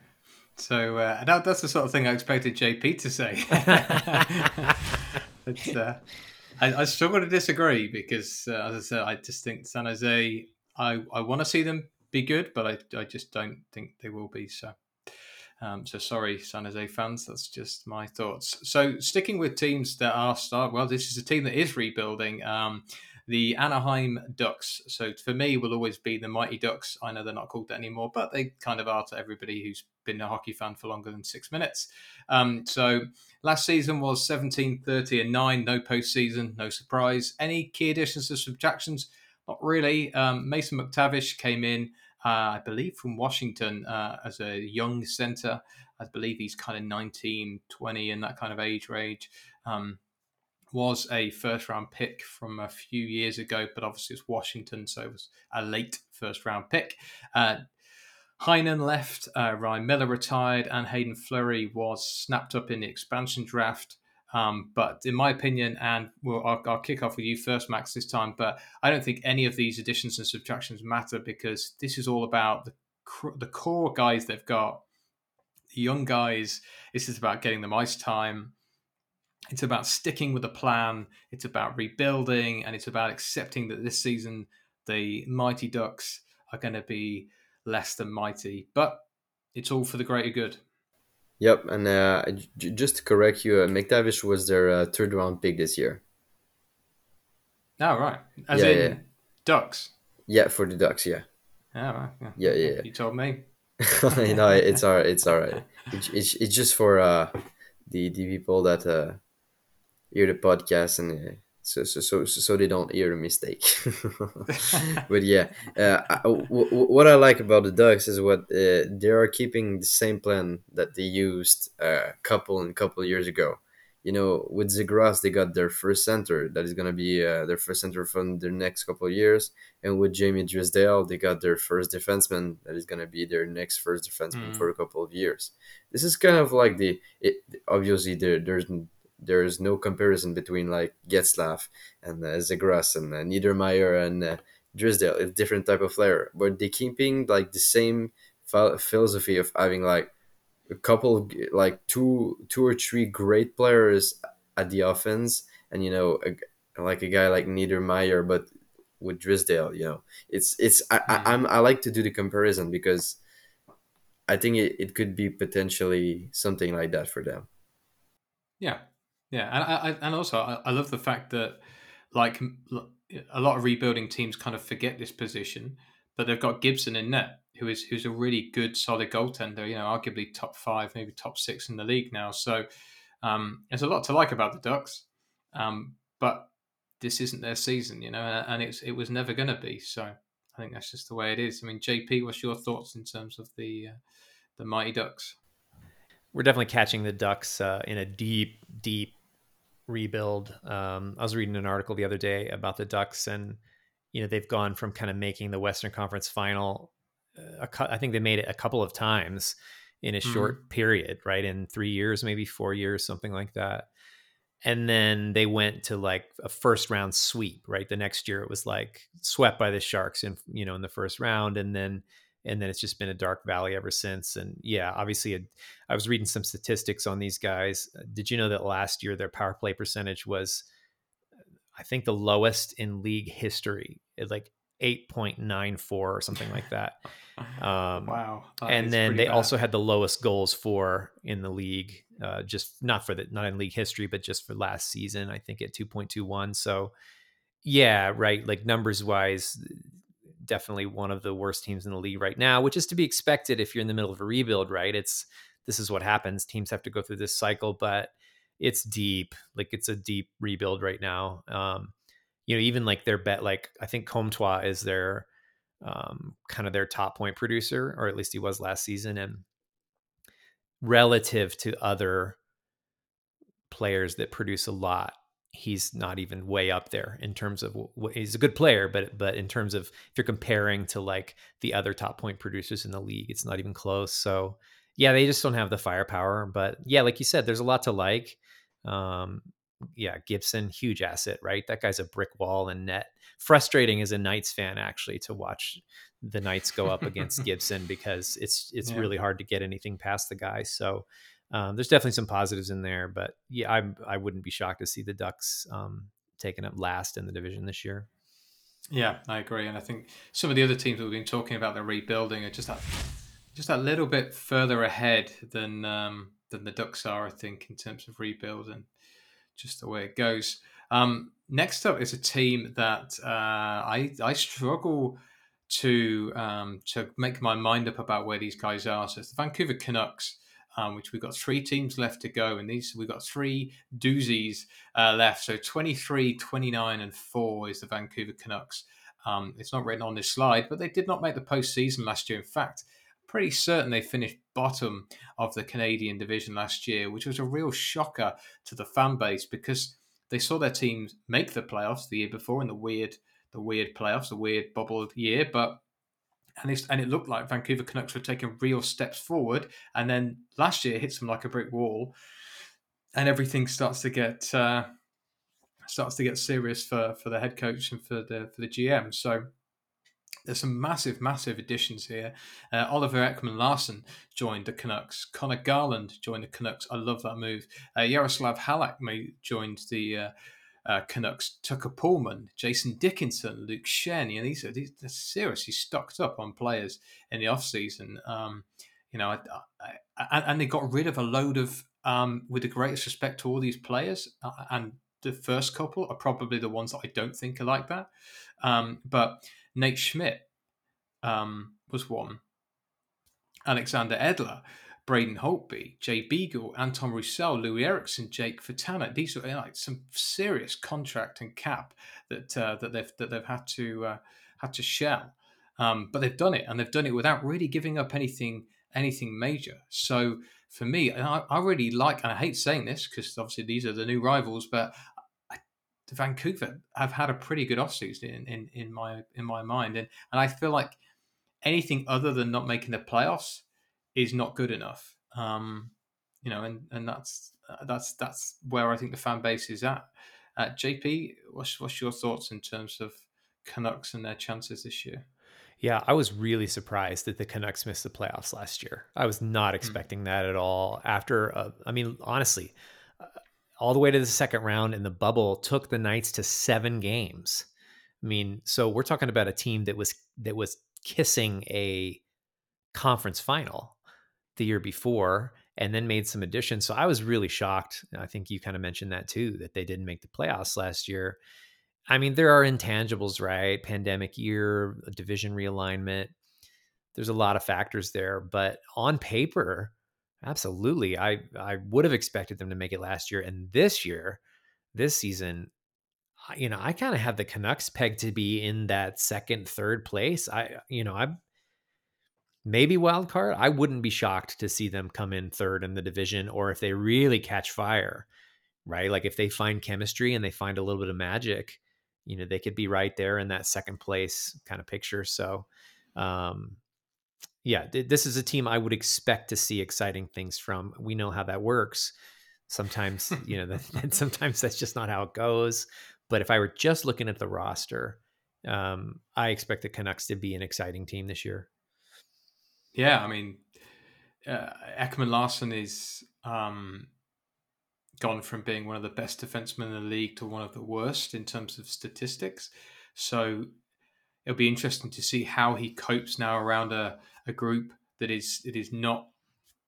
B: So uh, that, that's the sort of thing I expected JP to say. but, uh, I, I struggle to disagree because, uh, as I said, I just think San Jose. I, I want to see them be good, but I, I just don't think they will be. So, um, so sorry, San Jose fans. That's just my thoughts. So, sticking with teams that are start. Well, this is a team that is rebuilding. Um, the Anaheim Ducks. So for me, will always be the Mighty Ducks. I know they're not called that anymore, but they kind of are to everybody who's been a hockey fan for longer than six minutes. Um, so last season was 17, 30, and 9. No postseason, no surprise. Any key additions or subtractions? Not really. Um, Mason McTavish came in, uh, I believe, from Washington uh, as a young center. I believe he's kind of 19, 20 in that kind of age range. Um, was a first round pick from a few years ago, but obviously it's Washington, so it was a late first round pick. Uh, Heinen left, uh, Ryan Miller retired, and Hayden Fleury was snapped up in the expansion draft. Um, but in my opinion, and we'll, I'll, I'll, kick off with you first, Max, this time. But I don't think any of these additions and subtractions matter because this is all about the the core guys they've got, the young guys. This is about getting them ice time. It's about sticking with the plan. It's about rebuilding, and it's about accepting that this season the Mighty Ducks are going to be less than mighty, but it's all for the greater good.
D: Yep, and uh, j- just to correct you, uh, McTavish was their uh, third round pick this year.
B: Oh right, as yeah, in yeah. Ducks.
D: Yeah, for the Ducks. Yeah.
B: yeah,
D: yeah, yeah.
B: You told me.
D: no, it's all right. It's all right. It's, it's, it's just for uh, the the people that uh, hear the podcast and uh, so, so so so they don't hear a mistake. but yeah, uh, I, w- what I like about the Ducks is what uh, they are keeping the same plan that they used a uh, couple and couple years ago. You know, with Zegras, they got their first center that is going to be uh, their first center from the next couple of years, and with Jamie Drysdale, they got their first defenseman that is going to be their next first defenseman mm. for a couple of years. This is kind of like the it, obviously there, there's there's no comparison between like Getzlaf and uh, Zegras and uh, Niedermayer and uh, Drysdale. It's different type of player, but they're keeping like the same philosophy of having like a couple like two two or three great players at the offense, and you know a, like a guy like Niedermayer, but with Drysdale, you know, it's it's I, I, hmm. I'm I like to do the comparison because I think it, it could be potentially something like that for them.
B: Yeah, yeah, and I, and also I, love the fact that like a lot of rebuilding teams kind of forget this position, but they've got Gibson in net, who is who's a really good, solid goaltender. You know, arguably top five, maybe top six in the league now. So um, there's a lot to like about the Ducks, um, but this isn't their season, you know, and it's it was never going to be. So I think that's just the way it is. I mean, JP, what's your thoughts in terms of the uh, the Mighty Ducks?
C: We're definitely catching the Ducks uh, in a deep, deep rebuild. Um, I was reading an article the other day about the Ducks, and you know they've gone from kind of making the Western Conference Final. Uh, I think they made it a couple of times in a mm-hmm. short period, right? In three years, maybe four years, something like that. And then they went to like a first round sweep, right? The next year it was like swept by the Sharks in you know in the first round, and then and then it's just been a dark valley ever since. And yeah, obviously, I was reading some statistics on these guys. Did you know that last year their power play percentage was, I think, the lowest in league history, it like eight point nine four or something like that.
B: Um, wow!
C: That and then they bad. also had the lowest goals for in the league, uh, just not for the not in league history, but just for last season. I think at two point two one. So yeah, right. Like numbers wise, definitely one of the worst teams in the league right now, which is to be expected if you're in the middle of a rebuild, right? It's this is what happens. Teams have to go through this cycle, but it's deep. Like it's a deep rebuild right now. Um, you know, even like their bet, like I think Comtois is their um, kind of their top point producer, or at least he was last season. And relative to other players that produce a lot, he's not even way up there in terms of what, he's a good player, but but in terms of if you're comparing to like the other top point producers in the league, it's not even close. So yeah, they just don't have the firepower. But yeah, like you said, there's a lot to like. Um, yeah, Gibson, huge asset, right? That guy's a brick wall and net. Frustrating as a Knights fan actually to watch the Knights go up against Gibson because it's it's yeah. really hard to get anything past the guy. So um, there's definitely some positives in there, but yeah, I I wouldn't be shocked to see the Ducks um, taking up last in the division this year.
B: Yeah, I agree, and I think some of the other teams we've been talking about the rebuilding are just that just a little bit further ahead than um, than the Ducks are. I think in terms of rebuild and just the way it goes. Um, next up is a team that uh, I I struggle to um, to make my mind up about where these guys are. So it's the Vancouver Canucks um, which we've got three teams left to go. And these we've got three doozies uh, left. So 23, 29, and 4 is the Vancouver Canucks. Um, it's not written on this slide, but they did not make the postseason last year. In fact, pretty certain they finished bottom of the Canadian division last year, which was a real shocker to the fan base because they saw their teams make the playoffs the year before in the weird the weird playoffs, the weird bubble year, but and, and it looked like Vancouver Canucks were taking real steps forward. And then last year hits them like a brick wall, and everything starts to get uh, starts to get serious for for the head coach and for the for the GM. So there's some massive, massive additions here. Uh, Oliver Ekman-Larsson joined the Canucks. Conor Garland joined the Canucks. I love that move. Uh, Jaroslav Halak joined the uh, Canucks, Tucker Poolman, Jason Dickinson, Luke Schenn. You know, these are, these, are seriously stocked up on players in the offseason. Um, you know, I, I, and they got rid of a load of, um, with the greatest respect to all these players, uh, and the first couple are probably the ones that I don't think are like that. Um, but Nate Schmidt um, was one. Alexander Edler, Braden Holtby, Jay Beagle, Anton Roussel, Loui Eriksson, Jake Virtanen. These are like some serious contract and cap that uh, that they've that they've had to uh, had to shell. Um, but they've done it, and they've done it without really giving up anything anything major. So for me, I, I really like, and I hate saying this because obviously these are the new rivals, but Vancouver have had a pretty good offseason in, in, in my in my mind, and and I feel like anything other than not making the playoffs is not good enough. Um, you know, and and that's that's that's where I think the fan base is at. Uh, JP, what's what's your thoughts in terms of Canucks and their chances this year?
C: Yeah, I was really surprised that the Canucks missed the playoffs last year. I was not hmm. expecting mm. that at all. After, uh, I mean, honestly, uh, all the way to the second round, and the bubble took the Knights to seven games. I mean, so we're talking about a team that was that was kissing a conference final the year before and then made some additions. So I was really shocked. I think you kind of mentioned that too, that they didn't make the playoffs last year. I mean, there are intangibles, right? Pandemic year, division realignment. There's a lot of factors there, but on paper, absolutely, I I would have expected them to make it last year, and this year, this season, you know, I kind of have the Canucks pegged to be in that second, third place. I, you know, I'm maybe wild card. I wouldn't be shocked to see them come in third in the division, or if they really catch fire, right? Like if they find chemistry and they find a little bit of magic you know they could be right there in that second place kind of picture so um yeah this is a team i would expect to see exciting things from we know how that works sometimes you know that, sometimes that's just not how it goes but if i were just looking at the roster um i expect the canucks to be an exciting team this year
B: yeah i mean uh, ekman larsson is um gone from being one of the best defensemen in the league to one of the worst in terms of statistics. So it'll be interesting to see how he copes now around a, a group that is it is not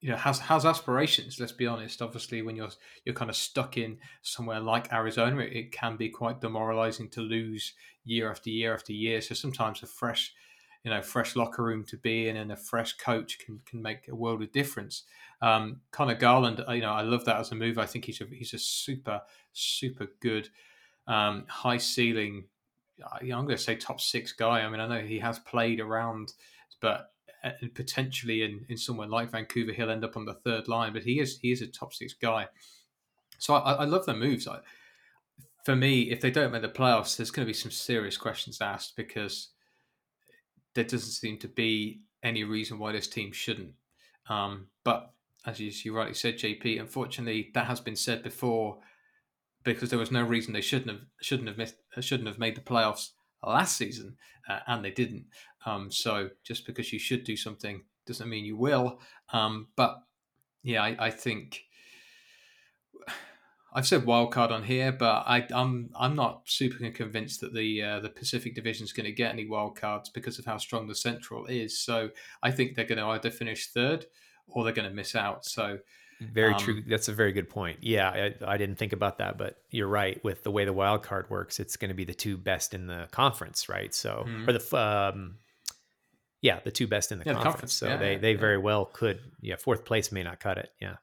B: you know has has aspirations let's be honest obviously when you're you're kind of stuck in somewhere like arizona it, it can be quite demoralizing to lose year after year after year so sometimes a fresh you know fresh locker room to be in and a fresh coach can can make a world of difference. Um, Conor Garland, uh, you know, I love that as a move. I think he's a he's a super super good, um, high ceiling. Uh, I'm going to say top six guy. I mean, I know he has played around, but uh, potentially in, in somewhere like Vancouver, he'll end up on the third line. But he is he is a top six guy. So I, I love the moves. I, for me, if they don't make the playoffs, there's going to be some serious questions asked because there doesn't seem to be any reason why this team shouldn't. Um, but as you, you, rightly said, JP, unfortunately, that has been said before because there was no reason they shouldn't have shouldn't have missed, shouldn't have made the playoffs last season, uh, and they didn't. Um, so just because you should do something doesn't mean you will. Um, but yeah, I, I think I've said wildcard on here, but I, am I'm, I'm not super convinced that the uh, the Pacific Division is going to get any wildcards because of how strong the Central is. So I think they're going to either finish third or they're going to miss out. So
C: very um, true. That's a very good point. Yeah, I, I, didn't think about that, but you're right. With the way the wild card works, it's going to be the two best in the conference, right? So mm-hmm. or the um, yeah, the two best in the, yeah, conference. the conference. So yeah, they they yeah. very well could. Yeah, fourth place may not cut it. Yeah.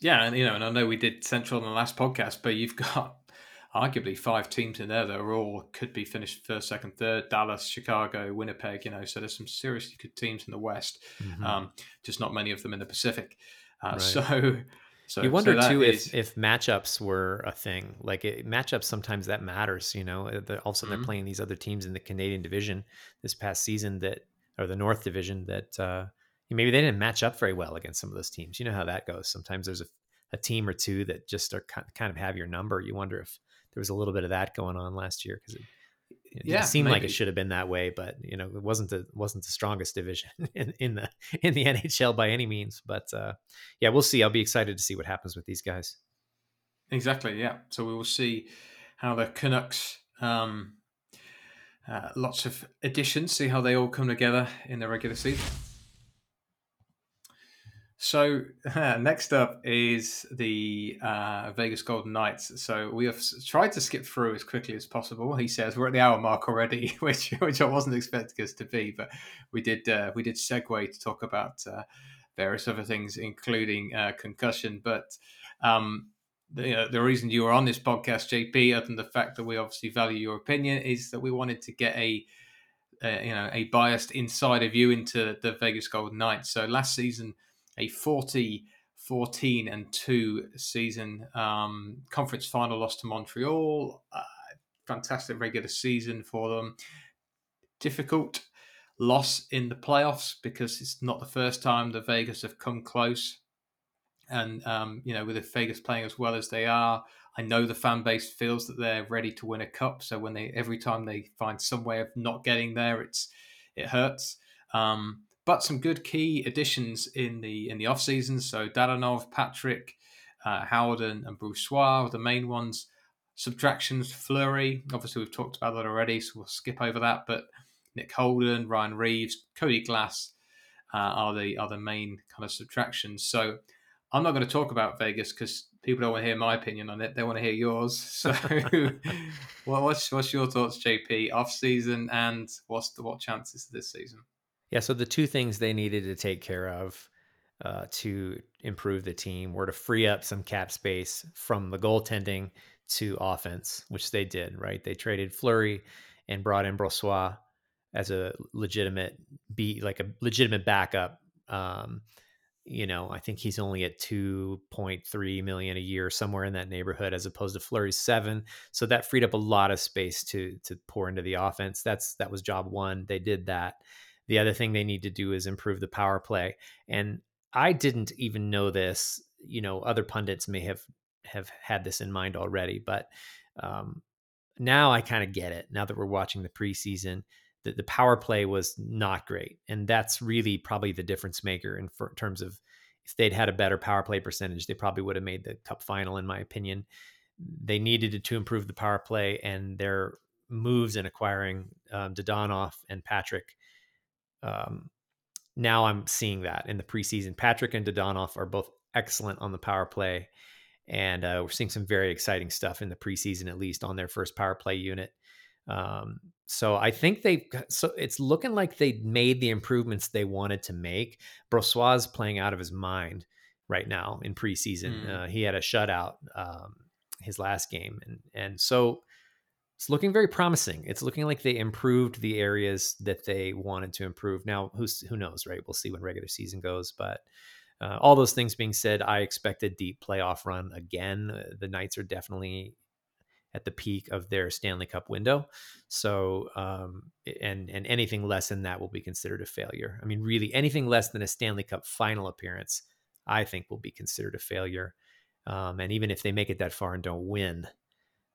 B: Yeah, and you know, and I know we did Central in the last podcast, but you've got arguably five teams in there that are all could be finished first, second, third. Dallas, Chicago, Winnipeg. You know, so there's some seriously good teams in the West. Mm-hmm. Um, just not many of them in the Pacific. Uh, right. So. So,
C: you wonder so too is... if if matchups were a thing. Like it, matchups, sometimes that matters. You know, all of a sudden mm-hmm. they're playing these other teams in the Canadian division this past season that, or the North division that uh, maybe they didn't match up very well against some of those teams. You know how that goes. Sometimes there's a, a team or two that just are kind of have your number. You wonder if there was a little bit of that going on last year because it, it yeah, seemed maybe. like it should have been that way, but you know it wasn't the wasn't the strongest division in, in the in the NHL by any means. But uh, yeah, we'll see. I'll be excited to see what happens with these guys.
B: Exactly. Yeah. So we will see how the Canucks. Um, uh, lots of additions. See how they all come together in the regular season. So next up is the uh, Vegas Golden Knights. So we have tried to skip through as quickly as possible. He says we're at the hour mark already, which which I wasn't expecting us to be, but we did uh, we did segue to talk about uh, various other things, including uh, concussion. But um, the, uh, the reason you were on this podcast, JP, other than the fact that we obviously value your opinion, is that we wanted to get a you know a biased insider view into the Vegas Golden Knights. So last season a 40 14 and 2 season um, conference final loss to Montreal. Uh, fantastic regular season for them. Difficult loss in the playoffs because it's not the first time the Vegas have come close. And, um, you know, with the Vegas playing as well as they are, I know the fan base feels that they're ready to win a cup. So when they, every time they find some way of not getting there, it's, it hurts. Um, but some good key additions in the in the off season. So Dadonov, Patrick, uh, Howden, and Brossoit are the main ones. Subtractions, Fleury. Obviously, we've talked about that already, so we'll skip over that. But Nick Holden, Ryan Reaves, Cody Glass uh, are the are the main kind of subtractions. So I'm not going to talk about Vegas because people don't want to hear my opinion on it. They want to hear yours. So, well, what's what's your thoughts, JP? Off season and what's the what chances this season?
C: Yeah. So the two things they needed to take care of uh, to improve the team were to free up some cap space from the goaltending to offense, which they did. Right. They traded Fleury and brought in Brossoit as a legitimate be like a legitimate backup. Um, you know, I think he's only at 2.3 million a year, somewhere in that neighborhood, as opposed to Fleury's seven. So that freed up a lot of space to to pour into the offense. That's that was job one. They did that. The other thing they need to do is improve the power play. And I didn't even know this. You know, other pundits may have have had this in mind already, but um, now I kind of get it. Now that we're watching the preseason, that the power play was not great, and that's really probably the difference maker in, for, terms of if they'd had a better power play percentage, they probably would have made the Cup final, in my opinion. They needed to improve the power play, and their moves in acquiring um, Dadonov and Patrick um, now I'm seeing that in the preseason. Patrick and Dadonov are both excellent on the power play, and uh, we're seeing some very exciting stuff in the preseason, at least on their first power play unit. Um, so I think they so it's looking like they made the improvements they wanted to make. Brossoit's playing out of his mind right now in preseason. Mm. Uh, he had a shutout um, his last game, and and so it's looking very promising. It's looking like they improved the areas that they wanted to improve. Now, who's who knows, right? We'll see when regular season goes. But uh, all those things being said, I expect a deep playoff run again. Uh, the Knights are definitely at the peak of their Stanley Cup window. So, um, and and anything less than that will be considered a failure. I mean, really, anything less than a Stanley Cup final appearance, I think, will be considered a failure. Um, and even if they make it that far and don't win,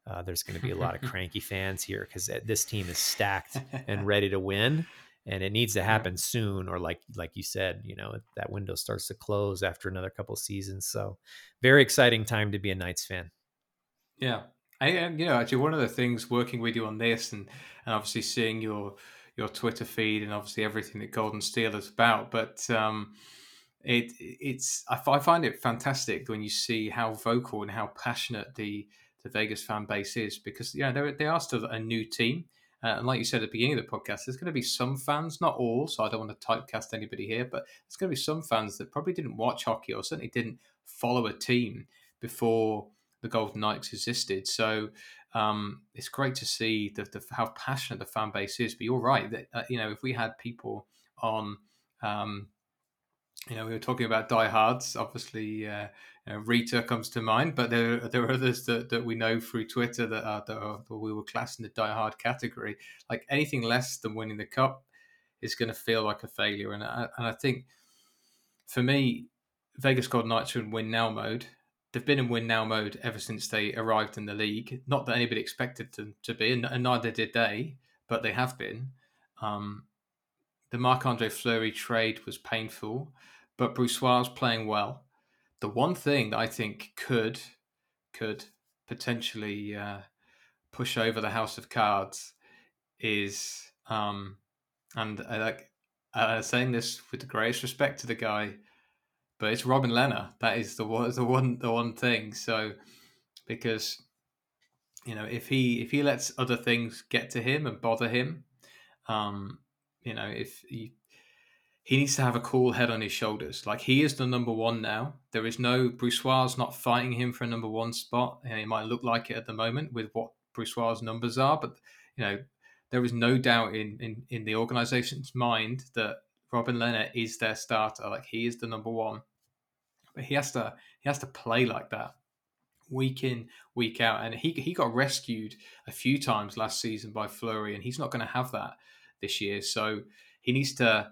C: uh, there's going to be a lot of cranky fans here because uh, this team is stacked and ready to win, and it needs to happen soon. Or like like you said, you know that window starts to close after another couple seasons. So, very exciting time to be a Knights fan.
B: Yeah, I and you know actually one of the things working with you on this, and, and obviously seeing your your Twitter feed and obviously everything that Gold and Steel is about, but. um it it's I, find it fantastic when you see how vocal and how passionate the the Vegas fan base is because yeah, they they are still a new team. Uh, and like you said at the beginning of the podcast, there's going to be some fans, not all, so I don't want to typecast anybody here, but there's going to be some fans that probably didn't watch hockey or certainly didn't follow a team before the Golden Knights existed. So um, it's great to see the, the, how passionate the fan base is. But you're right that uh, you know if we had people on um, you know, we were talking about diehards. Obviously, uh, know, Rita comes to mind, but there there are others that, that we know through Twitter that are, that, are, that we were classed in the diehard category. Like anything less than winning the cup is going to feel like a failure, and I, and I think for me, Vegas Golden Knights are in win now mode. They've been in win now mode ever since they arrived in the league. Not that anybody expected them to be, and, and neither did they, but they have been. Um, the Marc Andre Fleury trade was painful but Bruce Brossoit's playing well. The one thing that I think could could potentially uh, push over the House of Cards is, um, and I like uh, saying this with the greatest respect to the guy, but it's Robin Lehner. That is the one, the one, the one thing. So because you know if he if he lets other things get to him and bother him, um, you know if he he needs to have a cool head on his shoulders. Like he is the number one now. There is no Brossoit's not fighting him for a number one spot. And it might look like it at the moment with what Brossoit's numbers are, but you know there is no doubt in in, in the organization's mind that Robin Lehner is their starter. Like he is the number one. But he has to he has to play like that week in, week out. And he he got rescued a few times last season by Fleury, and he's not going to have that this year. So he needs to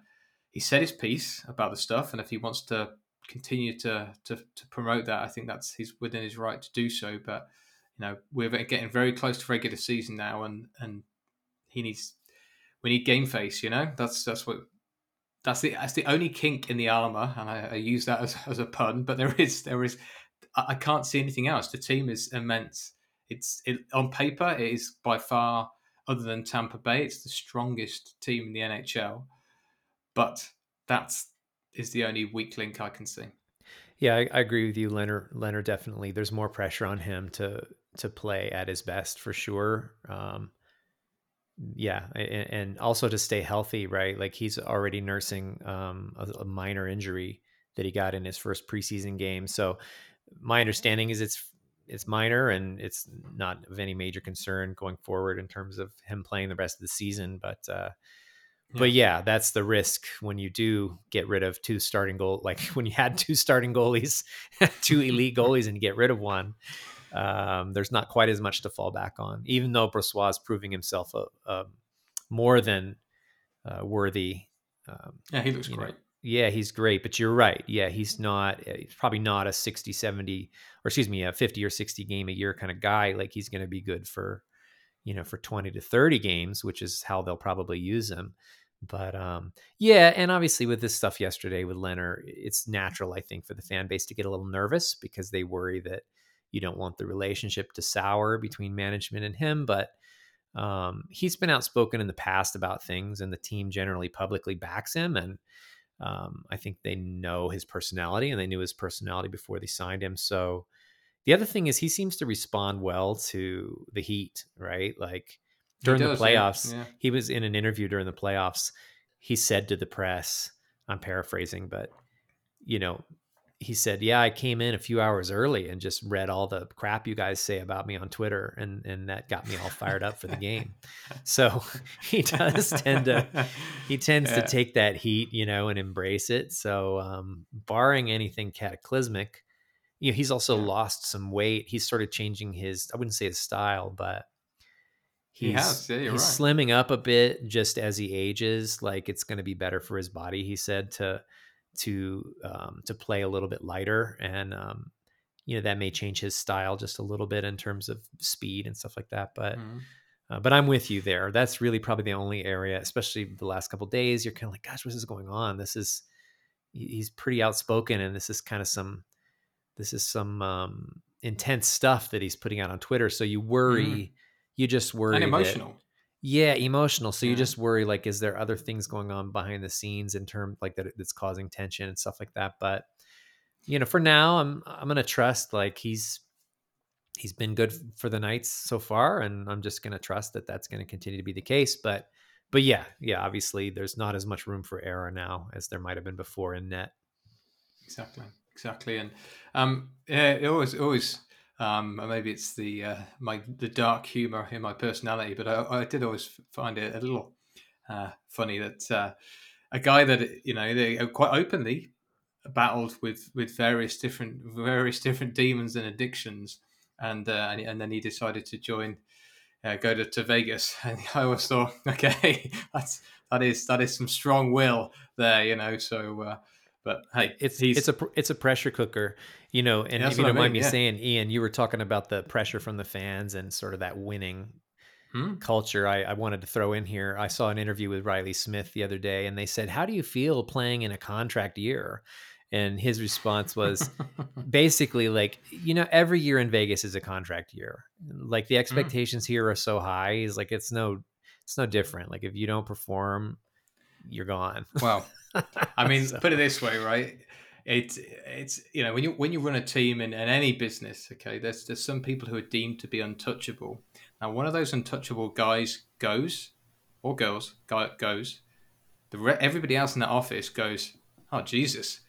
B: he said his piece about the stuff, and if he wants to continue to to, to promote that, I think that's he's within his right to do so. But you know, we're getting very close to regular season now, and and he needs we need game face. You know, that's that's what that's the that's the only kink in the armor, and I, I use that as, as a pun. But there is there is I, can't see anything else. The team is immense. It's it, on paper it is by far other than Tampa Bay, it's the strongest team in the NHL. But that's is the only weak link I can see.
C: Yeah, I, I, agree with you, Lehner. Lehner definitely. There's more pressure on him to to play at his best for sure. Um, yeah, and, and, also to stay healthy, right? Like he's already nursing um, a, a, minor injury that he got in his first preseason game. So my understanding is it's it's minor and it's not of any major concern going forward in terms of him playing the rest of the season. But uh, yeah. but yeah, that's the risk when you do get rid of two starting goal. Like when you had two starting goalies, two elite goalies, and you get rid of one um, there's not quite as much to fall back on, even though Brossoit is proving himself a, a more than uh, worthy.
B: Um, yeah, he looks great. Know,
C: yeah, he's great, but you're right. Yeah, he's not, uh, he's probably not a 60, 70, or excuse me, a 50 or 60 game a year kind of guy. Like he's going to be good for, you know, for 20 to 30 games, which is how they'll probably use him. But um, yeah, and obviously with this stuff yesterday with Lehner, it's natural, I think, for the fan base to get a little nervous because they worry that you don't want the relationship to sour between management and him, but um, he's been outspoken in the past about things, and the team generally publicly backs him. And um, I think they know his personality, and they knew his personality before they signed him. So the other thing is he seems to respond well to the heat, right? Like during does, the playoffs, yeah. Yeah. he was in an interview during the playoffs. He said to the press, I'm paraphrasing, but you know, he said, "Yeah, I came in a few hours early and just read all the crap you guys say about me on Twitter, and and that got me all fired up for the game." So he does tend to he tends yeah. to take that heat, you know, and embrace it. So, um, barring anything cataclysmic, you know, he's also lost some weight. He's sort of changing his I wouldn't say his style, but he's he has. Yeah, he's right. slimming up a bit just as he ages. Like it's going to be better for his body. He said to to um, to play a little bit lighter, and um, you know that may change his style just a little bit in terms of speed and stuff like that. But mm-hmm. uh, but I'm with you there. That's really probably the only area, especially the last couple days. You're kind of like, gosh, what is going on? This is he's pretty outspoken, and this is kind of some this is some um, intense stuff that he's putting out on Twitter. So you worry, mm. you just worry
B: and emotional. That,
C: yeah, emotional. So yeah. you just worry like, is there other things going on behind the scenes in terms like that that's causing tension and stuff like that. But you know, for now, I'm I'm gonna trust like he's he's been good for the Knights so far, and I'm just gonna trust that that's gonna continue to be the case. But but yeah, yeah, obviously there's not as much room for error now as there might have been before in net.
B: Exactly, exactly, and um, yeah, it always always um, maybe it's the uh, my the dark humor in my personality, but I, I did always find it a little uh, funny that uh, a guy that you know they quite openly battled with with various different various different demons and addictions, and uh, and, and then he decided to join. Uh, go to, to Vegas, and I always thought, okay, that's that is that is some strong will there, you know. So, uh, but hey,
C: it's it's a it's a pressure cooker, you know. And if you don't mind me yeah. saying, Ian, you were talking about the pressure from the fans and sort of that winning hmm. culture. I, I wanted to throw in here. I saw an interview with Riley Smith the other day, and they said, "How do you feel playing in a contract year?" And his response was basically like, you know, every year in Vegas is a contract year. Like the hmm. expectations mm. here are so high. He's like it's no, it's no different. Like if you don't perform, you're gone.
B: Well, I mean, so. put it this way, right? it's it's you know when you when you run a team in, in any business, okay, there's there's some people who are deemed to be untouchable. Now, one of those untouchable guys goes or girls guy goes. The re- everybody else in that office goes, oh Jesus,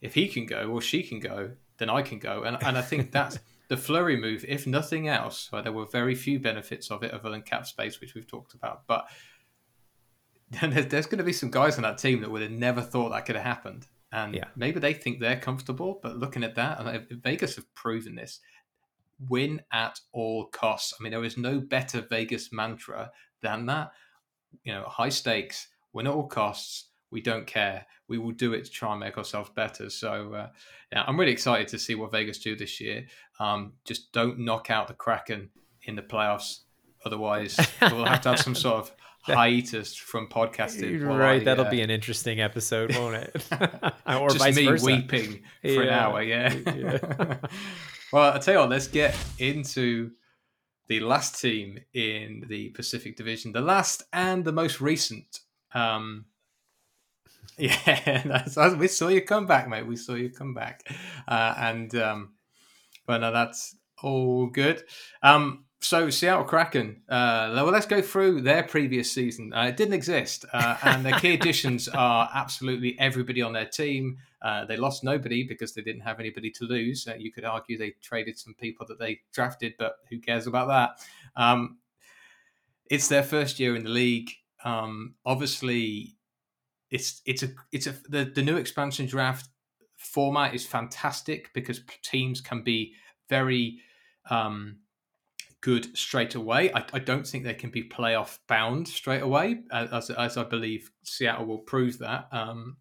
B: if he can go or she can go, then I can go. And and I think that's the Fleury move. If nothing else, right, there were very few benefits of it other than cap space, which we've talked about, but. There's, there's going to be some guys on that team that would have never thought that could have happened and yeah. maybe they think they're comfortable, but looking at that, and Vegas have proven this win at all costs. I mean, there is no better Vegas mantra than that. You know, high stakes, win at all costs. We don't care. We will do it to try and make ourselves better. So, uh, yeah, I'm really excited to see what Vegas do this year. Um, just don't knock out the Kraken in the playoffs. Otherwise, we'll have to have some sort of hiatus from podcasting.
C: Right, I, that'll uh, be an interesting episode, won't it?
B: or just me versa. weeping for yeah. an hour. Yeah. yeah. well, I tell you what, let's get into the last team in the Pacific Division, the last and the most recent. Um, yeah, we saw you come back, mate. We saw you come back, uh, and um, well, no, that's all good. Um, so Seattle Kraken. Uh, well, let's go through their previous season. Uh, it didn't exist, uh, and the key additions are absolutely everybody on their team. Uh, they lost nobody because they didn't have anybody to lose. Uh, you could argue they traded some people that they drafted, but who cares about that? Um, it's their first year in the league. Um, obviously, it's it's a it's a the, the new expansion draft format is fantastic because teams can be very um, good straight away. I, I, don't think they can be playoff bound straight away, as, as I believe Seattle will prove that. Um,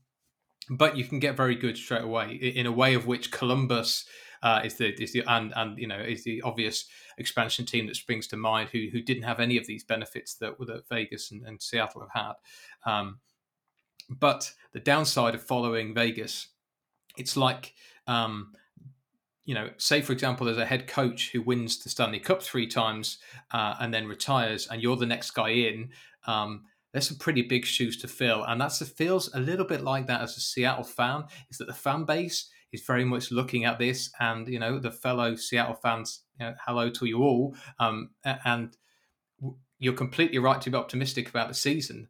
B: but you can get very good straight away in a way of which Columbus uh, is the is the and and you know is the obvious expansion team that springs to mind who who didn't have any of these benefits that that Vegas and, and Seattle have had. Um, but the downside of following Vegas, it's like um, you know, say for example, there's a head coach who wins the Stanley Cup three times uh, and then retires, and you're the next guy in. Um, there's some pretty big shoes to fill, and that's feels a little bit like that as a Seattle fan. Is that the fan base is very much looking at this, and you know, the fellow Seattle fans, you know, hello to you all, um, and you're completely right to be optimistic about the season.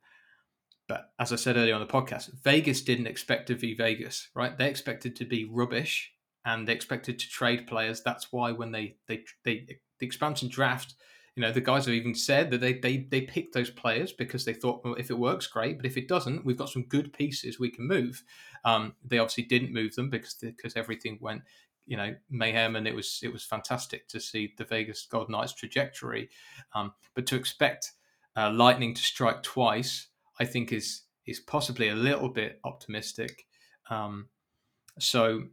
B: But as I said earlier on the podcast, Vegas didn't expect to be Vegas, right? They expected to be rubbish and they expected to trade players. That's why when they they they the expansion draft, you know, the guys have even said that they they they picked those players because they thought, well, if it works, great, but if it doesn't, we've got some good pieces we can move. Um, they obviously didn't move them because because everything went you know mayhem and it was it was fantastic to see the Vegas Golden Knights trajectory um, but to expect uh, lightning to strike twice I think is is possibly a little bit optimistic um, so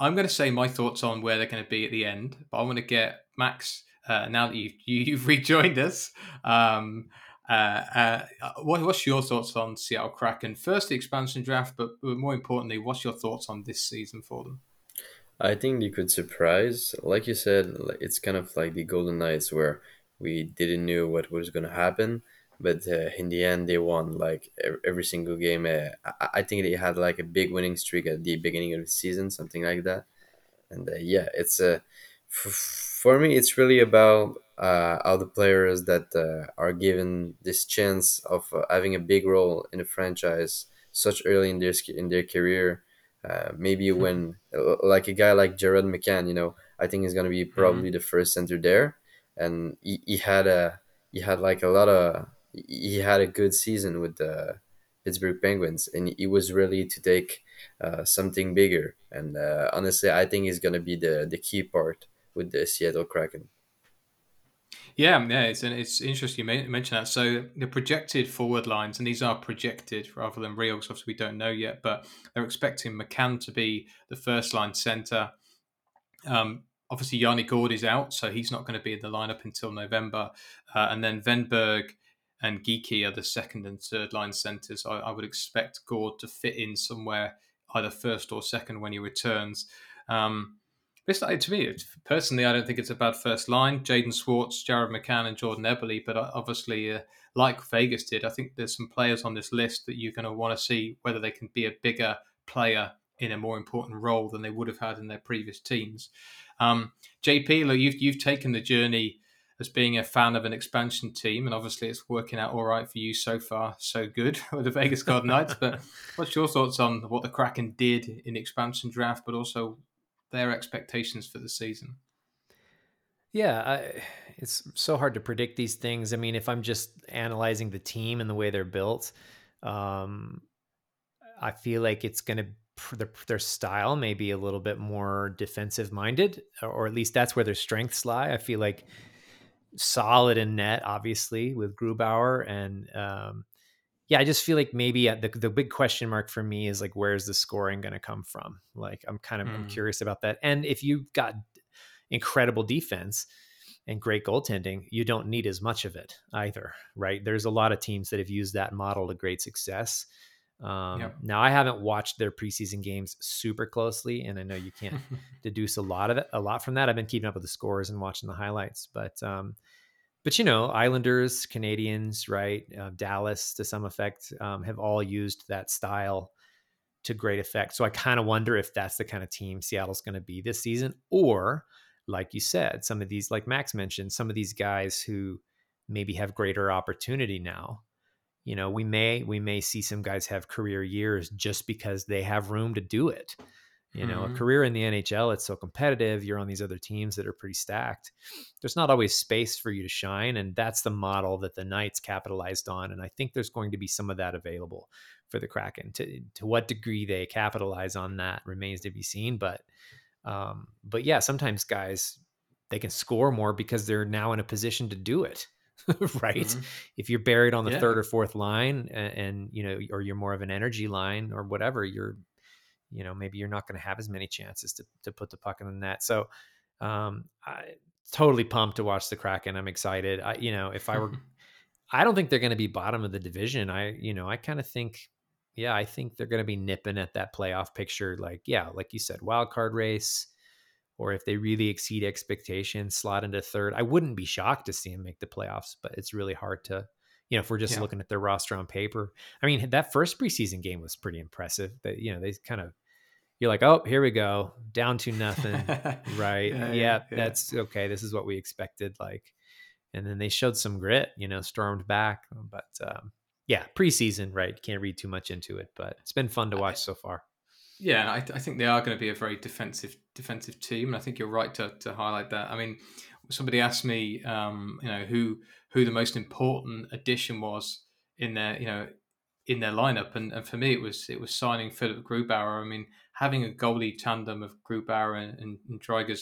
B: I'm going to say my thoughts on where they're going to be at the end, but I want to get Max uh, now that you've, you, have rejoined us. Um, uh, uh, what, what's your thoughts on Seattle Kraken? First, the expansion draft, but more importantly, what's your thoughts on this season for them?
D: I think they could surprise. Like you said, it's kind of like the Golden Knights where we didn't know what was going to happen, but uh, in the end, they won like every single game. Uh, I, I think they had like a big winning streak at the beginning of the season, something like that. And uh, yeah, it's a uh, f- for me, it's really about uh, how the players that uh, are given this chance of uh, having a big role in a franchise such early in their in their career. Uh, maybe mm-hmm. when like a guy like Jared McCann, you know, I think he's gonna be probably mm-hmm. the first center there, and he, he had a he had like a lot of he had a good season with the Pittsburgh Penguins, and he was ready to take uh, something bigger. And uh, honestly, I think he's going to be the the key part with the Seattle Kraken.
B: Yeah, yeah, it's it's interesting you mention that. So the projected forward lines, and these are projected rather than real, because obviously we don't know yet. But they're expecting McCann to be the first line center. Um, obviously, Yanni Gourde is out, so he's not going to be in the lineup until November. Uh, and then Wennberg and Geekie are the second and third line centres. I, I, would expect Gourde to fit in somewhere either first or second when he returns. Um, this, to me, personally, I don't think it's a bad first line. Jaden Schwartz, Jared McCann, and Jordan Eberle. But uh, obviously, uh, like Vegas did, I think there's some players on this list that you're going to want to see whether they can be a bigger player in a more important role than they would have had in their previous teams. Um, JP, look, you've you've taken the journey as being a fan of an expansion team, and obviously it's working out all right for you so far, so good with the Vegas Golden Knights. But what's your thoughts on what the Kraken did in expansion draft, but also their expectations for the season?
C: Yeah, I, it's so hard to predict these things. I mean, if I'm just analyzing the team and the way they're built, um, I feel like it's going to their, their style may be a little bit more defensive minded, or at least that's where their strengths lie. I feel like solid in net, obviously, with Grubauer. And um, yeah, I just feel like maybe uh, the, the big question mark for me is like, where's the scoring going to come from? Like, I'm kind of mm. I'm curious about that. And if you've got incredible defense and great goaltending, you don't need as much of it either, right? There's a lot of teams that have used that model to great success. Um, yep. Now, I haven't watched their preseason games super closely, and I know you can't deduce a lot of it, a lot from that. I've been keeping up with the scores and watching the highlights, but um, but you know, Islanders, Canadiens, right, uh, Dallas to some effect um, have all used that style to great effect. So I kind of wonder if that's the kind of team Seattle's going to be this season, or like you said, some of these, like Max mentioned, some of these guys who maybe have greater opportunity now you know we may we may see some guys have career years just because they have room to do it you know mm-hmm. a career in the nhl it's so competitive you're on these other teams that are pretty stacked there's not always space for you to shine and that's the model that the knights capitalized on and i think there's going to be some of that available for the kraken to to what degree they capitalize on that remains to be seen but um but yeah sometimes guys they can score more because they're now in a position to do it right? Mm-hmm. If you're buried on the yeah. third or fourth line and, and, you know, or you're more of an energy line or whatever, you're, you know, maybe you're not going to have as many chances to, to put the puck in the net. So, um, I totally pumped to watch the Kraken. I'm excited. I, you know, if I were, I don't think they're going to be bottom of the division. I, you know, I kind of think, yeah, I think they're going to be nipping at that playoff picture. Like, yeah, like you said, wild card race or if they really exceed expectations, slot into third. I wouldn't be shocked to see them make the playoffs, but it's really hard to, you know, if we're just yeah. looking at their roster on paper. I mean, that first preseason game was pretty impressive. That you know, they kind of you're like, oh, here we go, down to nothing, right? yeah, yeah, yeah, that's okay. This is what we expected. Like, and then they showed some grit, you know, stormed back. But um, yeah, preseason, right? Can't read too much into it, but it's been fun to watch so far.
B: Yeah, I, I, think they are going to be a very defensive defensive team, and I think you're right to, to highlight that. I mean, somebody asked me, um, you know, who who the most important addition was in their, you know, in their lineup, and, and for me, it was it was signing Philip Grubauer. I mean, having a goalie tandem of Grubauer and, and, and Driedger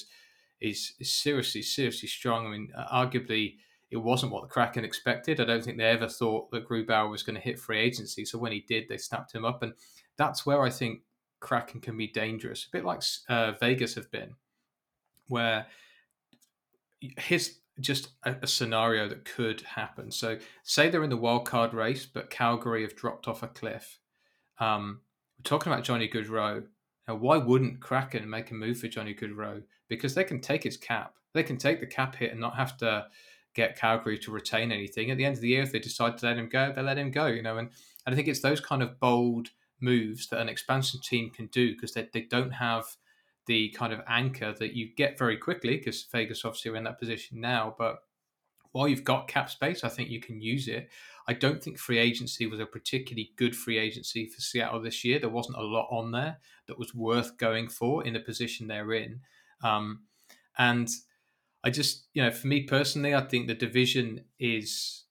B: is, is seriously seriously strong. I mean, arguably it wasn't what the Kraken expected. I don't think they ever thought that Grubauer was going to hit free agency. So when he did, they snapped him up, and that's where I think Kraken can be dangerous, a bit like uh, Vegas have been, where here's just a, a, scenario that could happen. So, say they're in the wild card race, but Calgary have dropped off a cliff. Um, we're talking about Johnny Gaudreau. Now, why wouldn't Kraken make a move for Johnny Gaudreau? Because they can take his cap. They can take the cap hit and not have to get Calgary to retain anything. At the end of the year, if they decide to let him go, they let him go. You know, and, and I think it's those kind of bold moves that an expansion team can do because they, they don't have the kind of anchor that you get very quickly because Vegas obviously are in that position now. But while you've got cap space, I think you can use it. I don't think free agency was a particularly good free agency for Seattle this year. There wasn't a lot on there that was worth going for in the position they're in. Um, and I just, you know, for me personally, I think the division is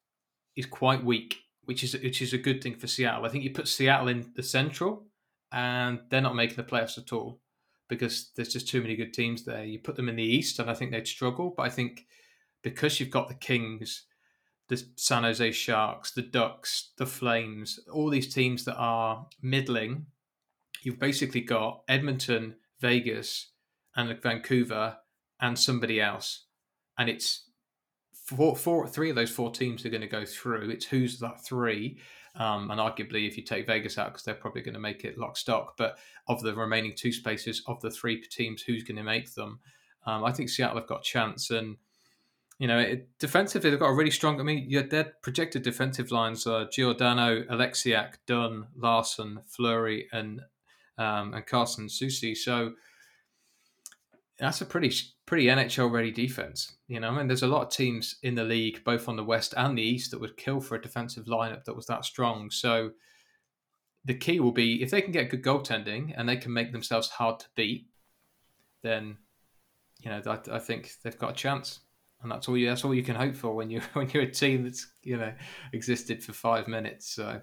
B: is quite weak which is which is a good thing for Seattle. I think you put Seattle in the Central, and they're not making the playoffs at all because there's just too many good teams there. You put them in the East, and I think they'd struggle. But I think because you've got the Kings, the San Jose Sharks, the Ducks, the Flames, all these teams that are middling, you've basically got Edmonton, Vegas, and Vancouver, and somebody else, and it's four, four, three of those four teams are going to go through. It's who's that three, um, and arguably if you take Vegas out because they're probably going to make it lock stock. But of the remaining two spaces of the three teams, who's going to make them? Um, I think Seattle have got a chance, and you know, it, defensively they've got a really strong. I mean, yeah, their projected defensive lines are Giordano, Oleksiak, Dunn, Larsson, Fleury, and um, and Carson Soucy. So that's a pretty pretty NHL ready defense. You know, I mean, there's a lot of teams in the league, both on the west and the east, that would kill for a defensive lineup that was that strong. So the key will be if they can get good goaltending and they can make themselves hard to beat, then you know I, I think they've got a chance. And that's all you. That's all you can hope for when you when you're a team that's you know existed for five minutes. So,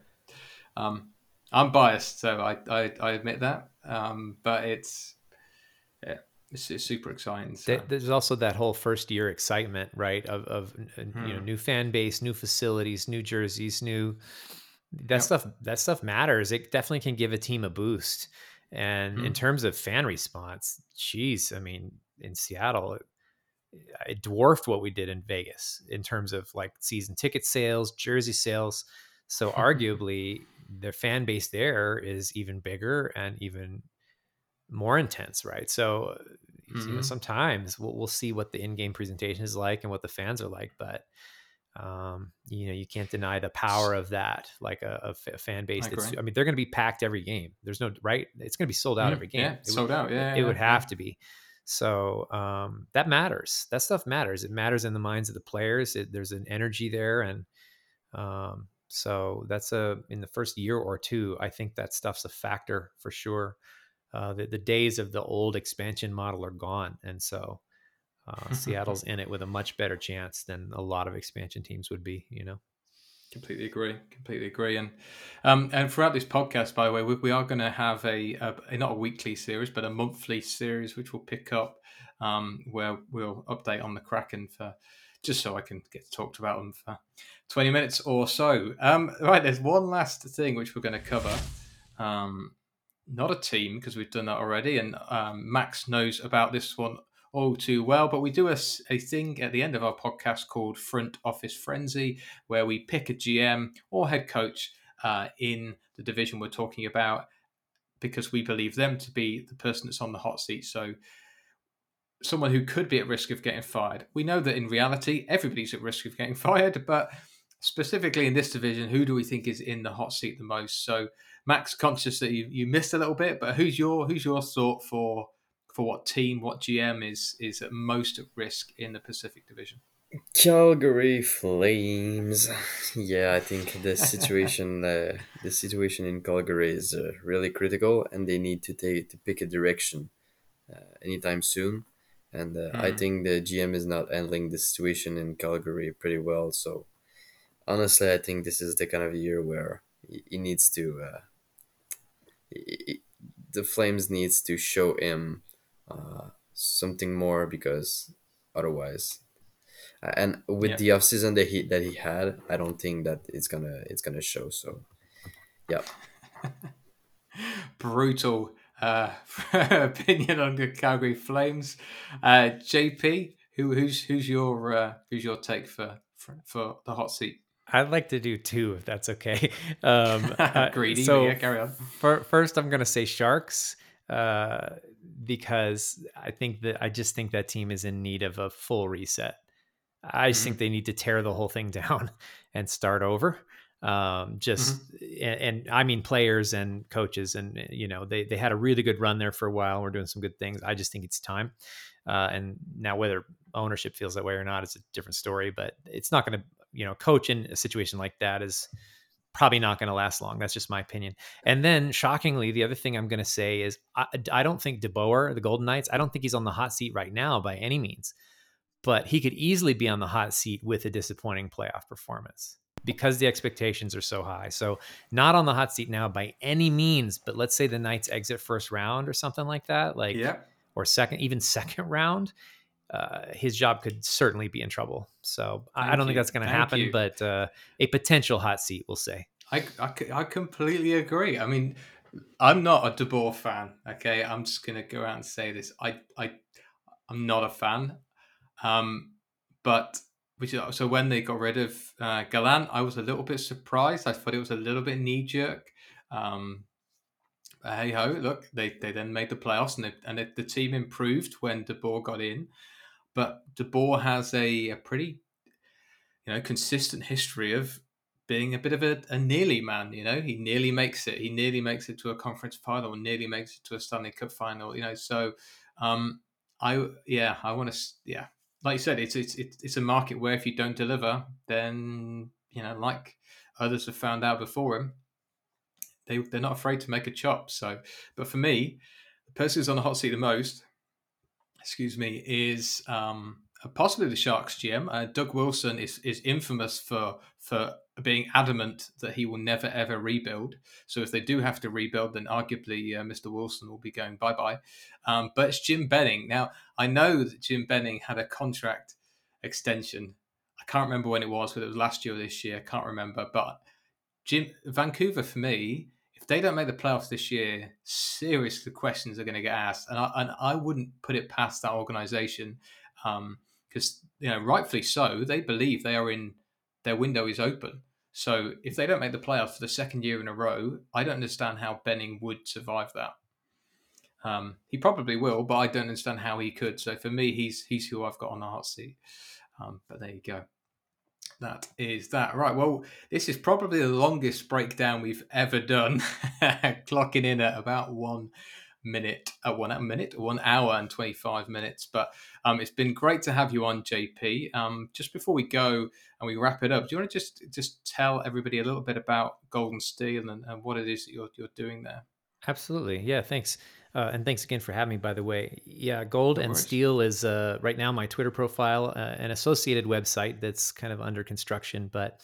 B: um, I'm biased, so I I, I admit that. Um, but it's yeah, it's, it's super exciting. So.
C: There's also that whole first year excitement, right? Of, of hmm. you know, hmm. new fan base, new facilities, new jerseys, new that yep. stuff. That stuff matters. It definitely can give a team a boost. And mm. in terms of fan response, geez, I mean, in Seattle, it, it dwarfed what we did in Vegas in terms of like season ticket sales, jersey sales. So arguably, the fan base there is even bigger and even more intense, right? So mm-hmm. you know, sometimes we'll, we'll see what the in-game presentation is like and what the fans are like, but um, you know, you can't deny the power of that, like a, a fan base. I that's. I mean, they're going to be packed every game. There's no right. It's going to be sold out mm, every game.
B: Yeah,
C: it
B: sold
C: would,
B: out. Yeah,
C: it,
B: yeah,
C: would have to be. So um, that matters. That stuff matters. It matters in the minds of the players. It, there's an energy there, and um, so that's a in the first year or two. I think that stuff's a factor for sure. Uh, the, the days of the old expansion model are gone, and so uh, Seattle's in it with a much better chance than a lot of expansion teams would be. You know.
B: Completely agree. Completely agree. And um, and throughout this podcast, by the way, we, we are going to have a, a, not a weekly series, but a monthly series, which will pick up um, where we'll update on the Kraken for just so I can get talked about them for twenty minutes or so. Um, right, there's one last thing which we're going to cover. Um, not a team because we've done that already, and um, Max knows about this one all too well. But we do a, a thing at the end of our podcast called Front Office Frenzy, where we pick a GM or head coach uh, in the division we're talking about because we believe them to be the person that's on the hot seat. So, someone who could be at risk of getting fired. We know that in reality, everybody's at risk of getting fired, but specifically in this division, who do we think is in the hot seat the most? So, Max, conscious that you, you missed a little bit, but who's your who's your thought for for what team, what GM is is at most at risk in the Pacific Division?
D: Calgary Flames. Yeah, I think the situation uh, the situation in Calgary is uh, really critical, and they need to take to pick a direction uh, anytime soon. And mm. I hmm. think the GM is not handling the situation in Calgary pretty well. So honestly, I think this is the kind of year where he needs to. The Flames needs to show him uh, something more because otherwise uh, and with yeah. the off season that he that he had i don't think that it's gonna it's gonna show so yeah.
B: Brutal uh, opinion on the calgary flames. Uh, jp who who's who's your uh, who's your take for, for for the hot seat
C: I'd like to do two if that's okay. Um,
B: uh, Greedy, so yeah, carry on.
C: For, first, I'm going to say Sharks. Uh, because I think that I just think that team is in need of a full reset. I just mm-hmm. think they need to tear the whole thing down and start over. Um, just mm-hmm. and, and, I mean players and coaches, and you know they they had a really good run there for a while. We're doing some good things. I just think it's time. Uh, and now whether ownership feels that way or not is a different story. But it's not going to you know coach in a situation like that is probably not going to last long. That's just my opinion. And then, shockingly, the other thing I'm going to say is I, I don't think DeBoer, the Golden Knights, I don't think he's on the hot seat right now by any means, but he could easily be on the hot seat with a disappointing playoff performance because the expectations are so high. So, not on the hot seat now by any means, but let's say the Knights exit first round or something like that, like
B: yeah.
C: or second, even second round. Uh, his job could certainly be in trouble. So Thank I don't you. think that's going to happen, you. but uh, a potential hot seat, we'll say.
B: I, I, I, completely agree. I mean, I'm not a DeBoer fan. Okay, I'm just going to go out and say this. I, I, I'm not a fan. Um, but which so when they got rid of uh, Gallant, I was a little bit surprised. I thought it was a little bit knee jerk. Um, hey ho, look, they, they then made the playoffs and they, and it, the team improved when DeBoer got in. But De Boer has a, a pretty, you know, consistent history of being a bit of a, a, nearly man. You know, he nearly makes it. He nearly makes it to a conference final, nearly makes it to a Stanley Cup final. You know, so um, I yeah, I want to yeah, like you said, it's it's it's a market where if you don't deliver, then you know, like others have found out before him, they they're not afraid to make a chop. So, but for me, the person who's on the hot seat the most, excuse me, is um, possibly the Sharks GM. Uh, Doug Wilson is is infamous for for being adamant that he will never ever rebuild. So if they do have to rebuild, then arguably uh, Mr. Wilson will be going bye bye. Um, but it's Jim Benning. Now I know that Jim Benning had a contract extension. I can't remember when it was, whether it was last year or this year. I can't remember. But Jim Vancouver for me, if they don't make the playoffs this year, seriously questions are going to get asked, and I, and I wouldn't put it past that organization. Um, because you know rightfully so they believe they are in their window is open. So if they don't make the playoffs for the second year in a row i don't understand how benning would survive that. Um, he probably will but i don't understand how he could. So for me he's he's who i've got on the hot seat. Um, but there you go that is that right well this is probably the longest breakdown we've ever done clocking in at about one minute, uh, one minute, one hour and 25 minutes. But um, it's been great to have you on, JP. Um, just before we go and we wrap it up, do you want to just just tell everybody a little bit about Gold and Steel and, and what it is that you're, you're doing there?
C: Absolutely. Yeah, thanks. Uh, and thanks again for having me, by the way. Yeah, Gold and Steel is uh, right now my Twitter profile, uh, an associated website that's kind of under construction, but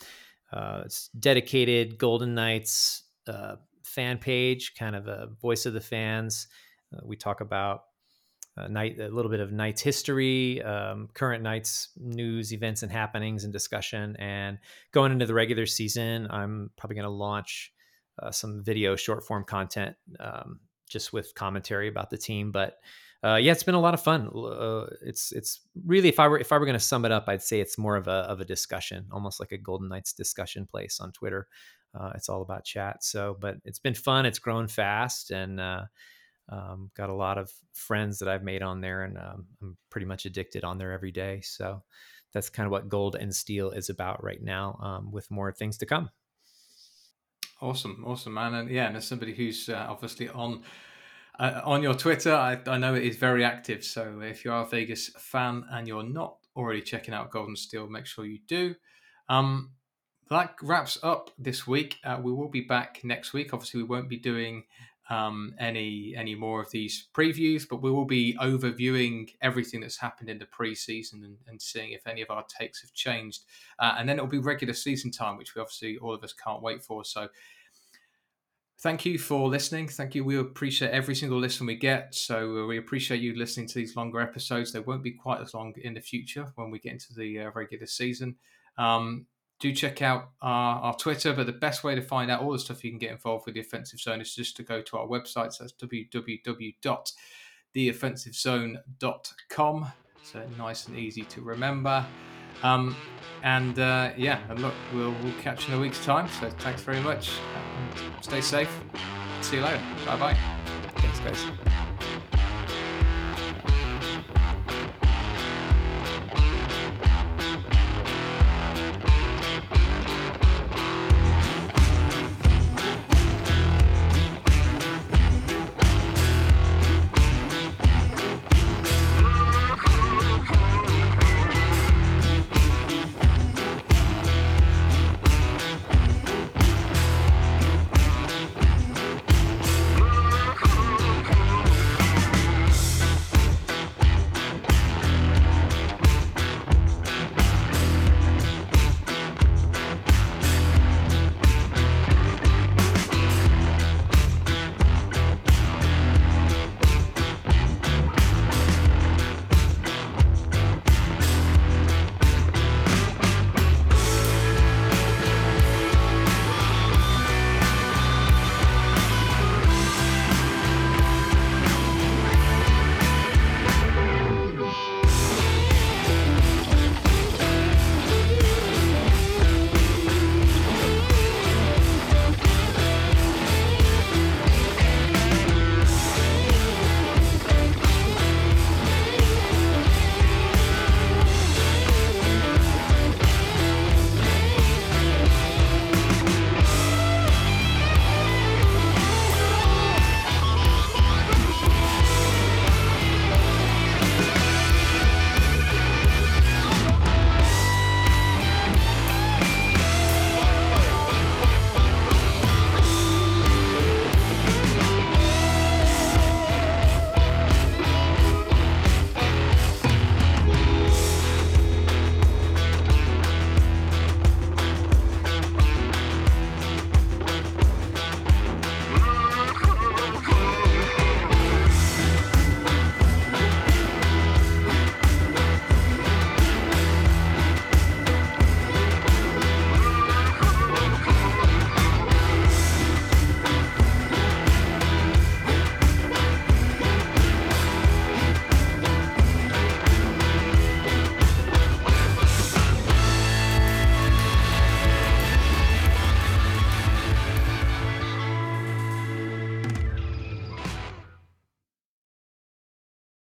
C: uh, it's dedicated Golden Knights uh, fan page, kind of a voice of the fans. Uh, we talk about uh, night a little bit of Knights history, um, current Knights news, events, and happenings, and discussion. And going into the regular season, I'm probably going to launch uh, some video short form content um, just with commentary about the team. But uh, yeah, it's been a lot of fun. Uh, it's it's really if I were if I were going to sum it up, I'd say it's more of a of a discussion, almost like a Golden Knights discussion place on Twitter. Uh, it's all about chat. So, but it's been fun. It's grown fast, and uh, um, got a lot of friends that I've made on there, and um, I'm pretty much addicted on there every day. So, that's kind of what Gold and Steel is about right now, um, with more things to come.
B: Awesome, awesome, man, and yeah, and as somebody who's uh, obviously on. Uh, on your Twitter, I, I know it is very active. So if you are a Vegas fan and you're not already checking out Gold and Steel, make sure you do. Um, that wraps up this week. Uh, we will be back next week. Obviously, we won't be doing um, any any more of these previews, but we will be overviewing everything that's happened in the preseason and, and seeing if any of our takes have changed. Uh, and then it will be regular season time, which we obviously all of us can't wait for. So. Thank you for listening. Thank you. We appreciate every single listen we get. So we appreciate you listening to these longer episodes. They won't be quite as long in the future when we get into the uh, regular season. Um, do check out our, our Twitter. But the best way to find out all the stuff you can get involved with the offensive zone is just to go to our website. So that's www.theoffensivezone.com. So nice and easy to remember. Um, and uh, yeah, and look, we'll, we'll catch you in a week's time. So thanks very much. stay safe. See you later. Bye bye.
C: Thanks, guys.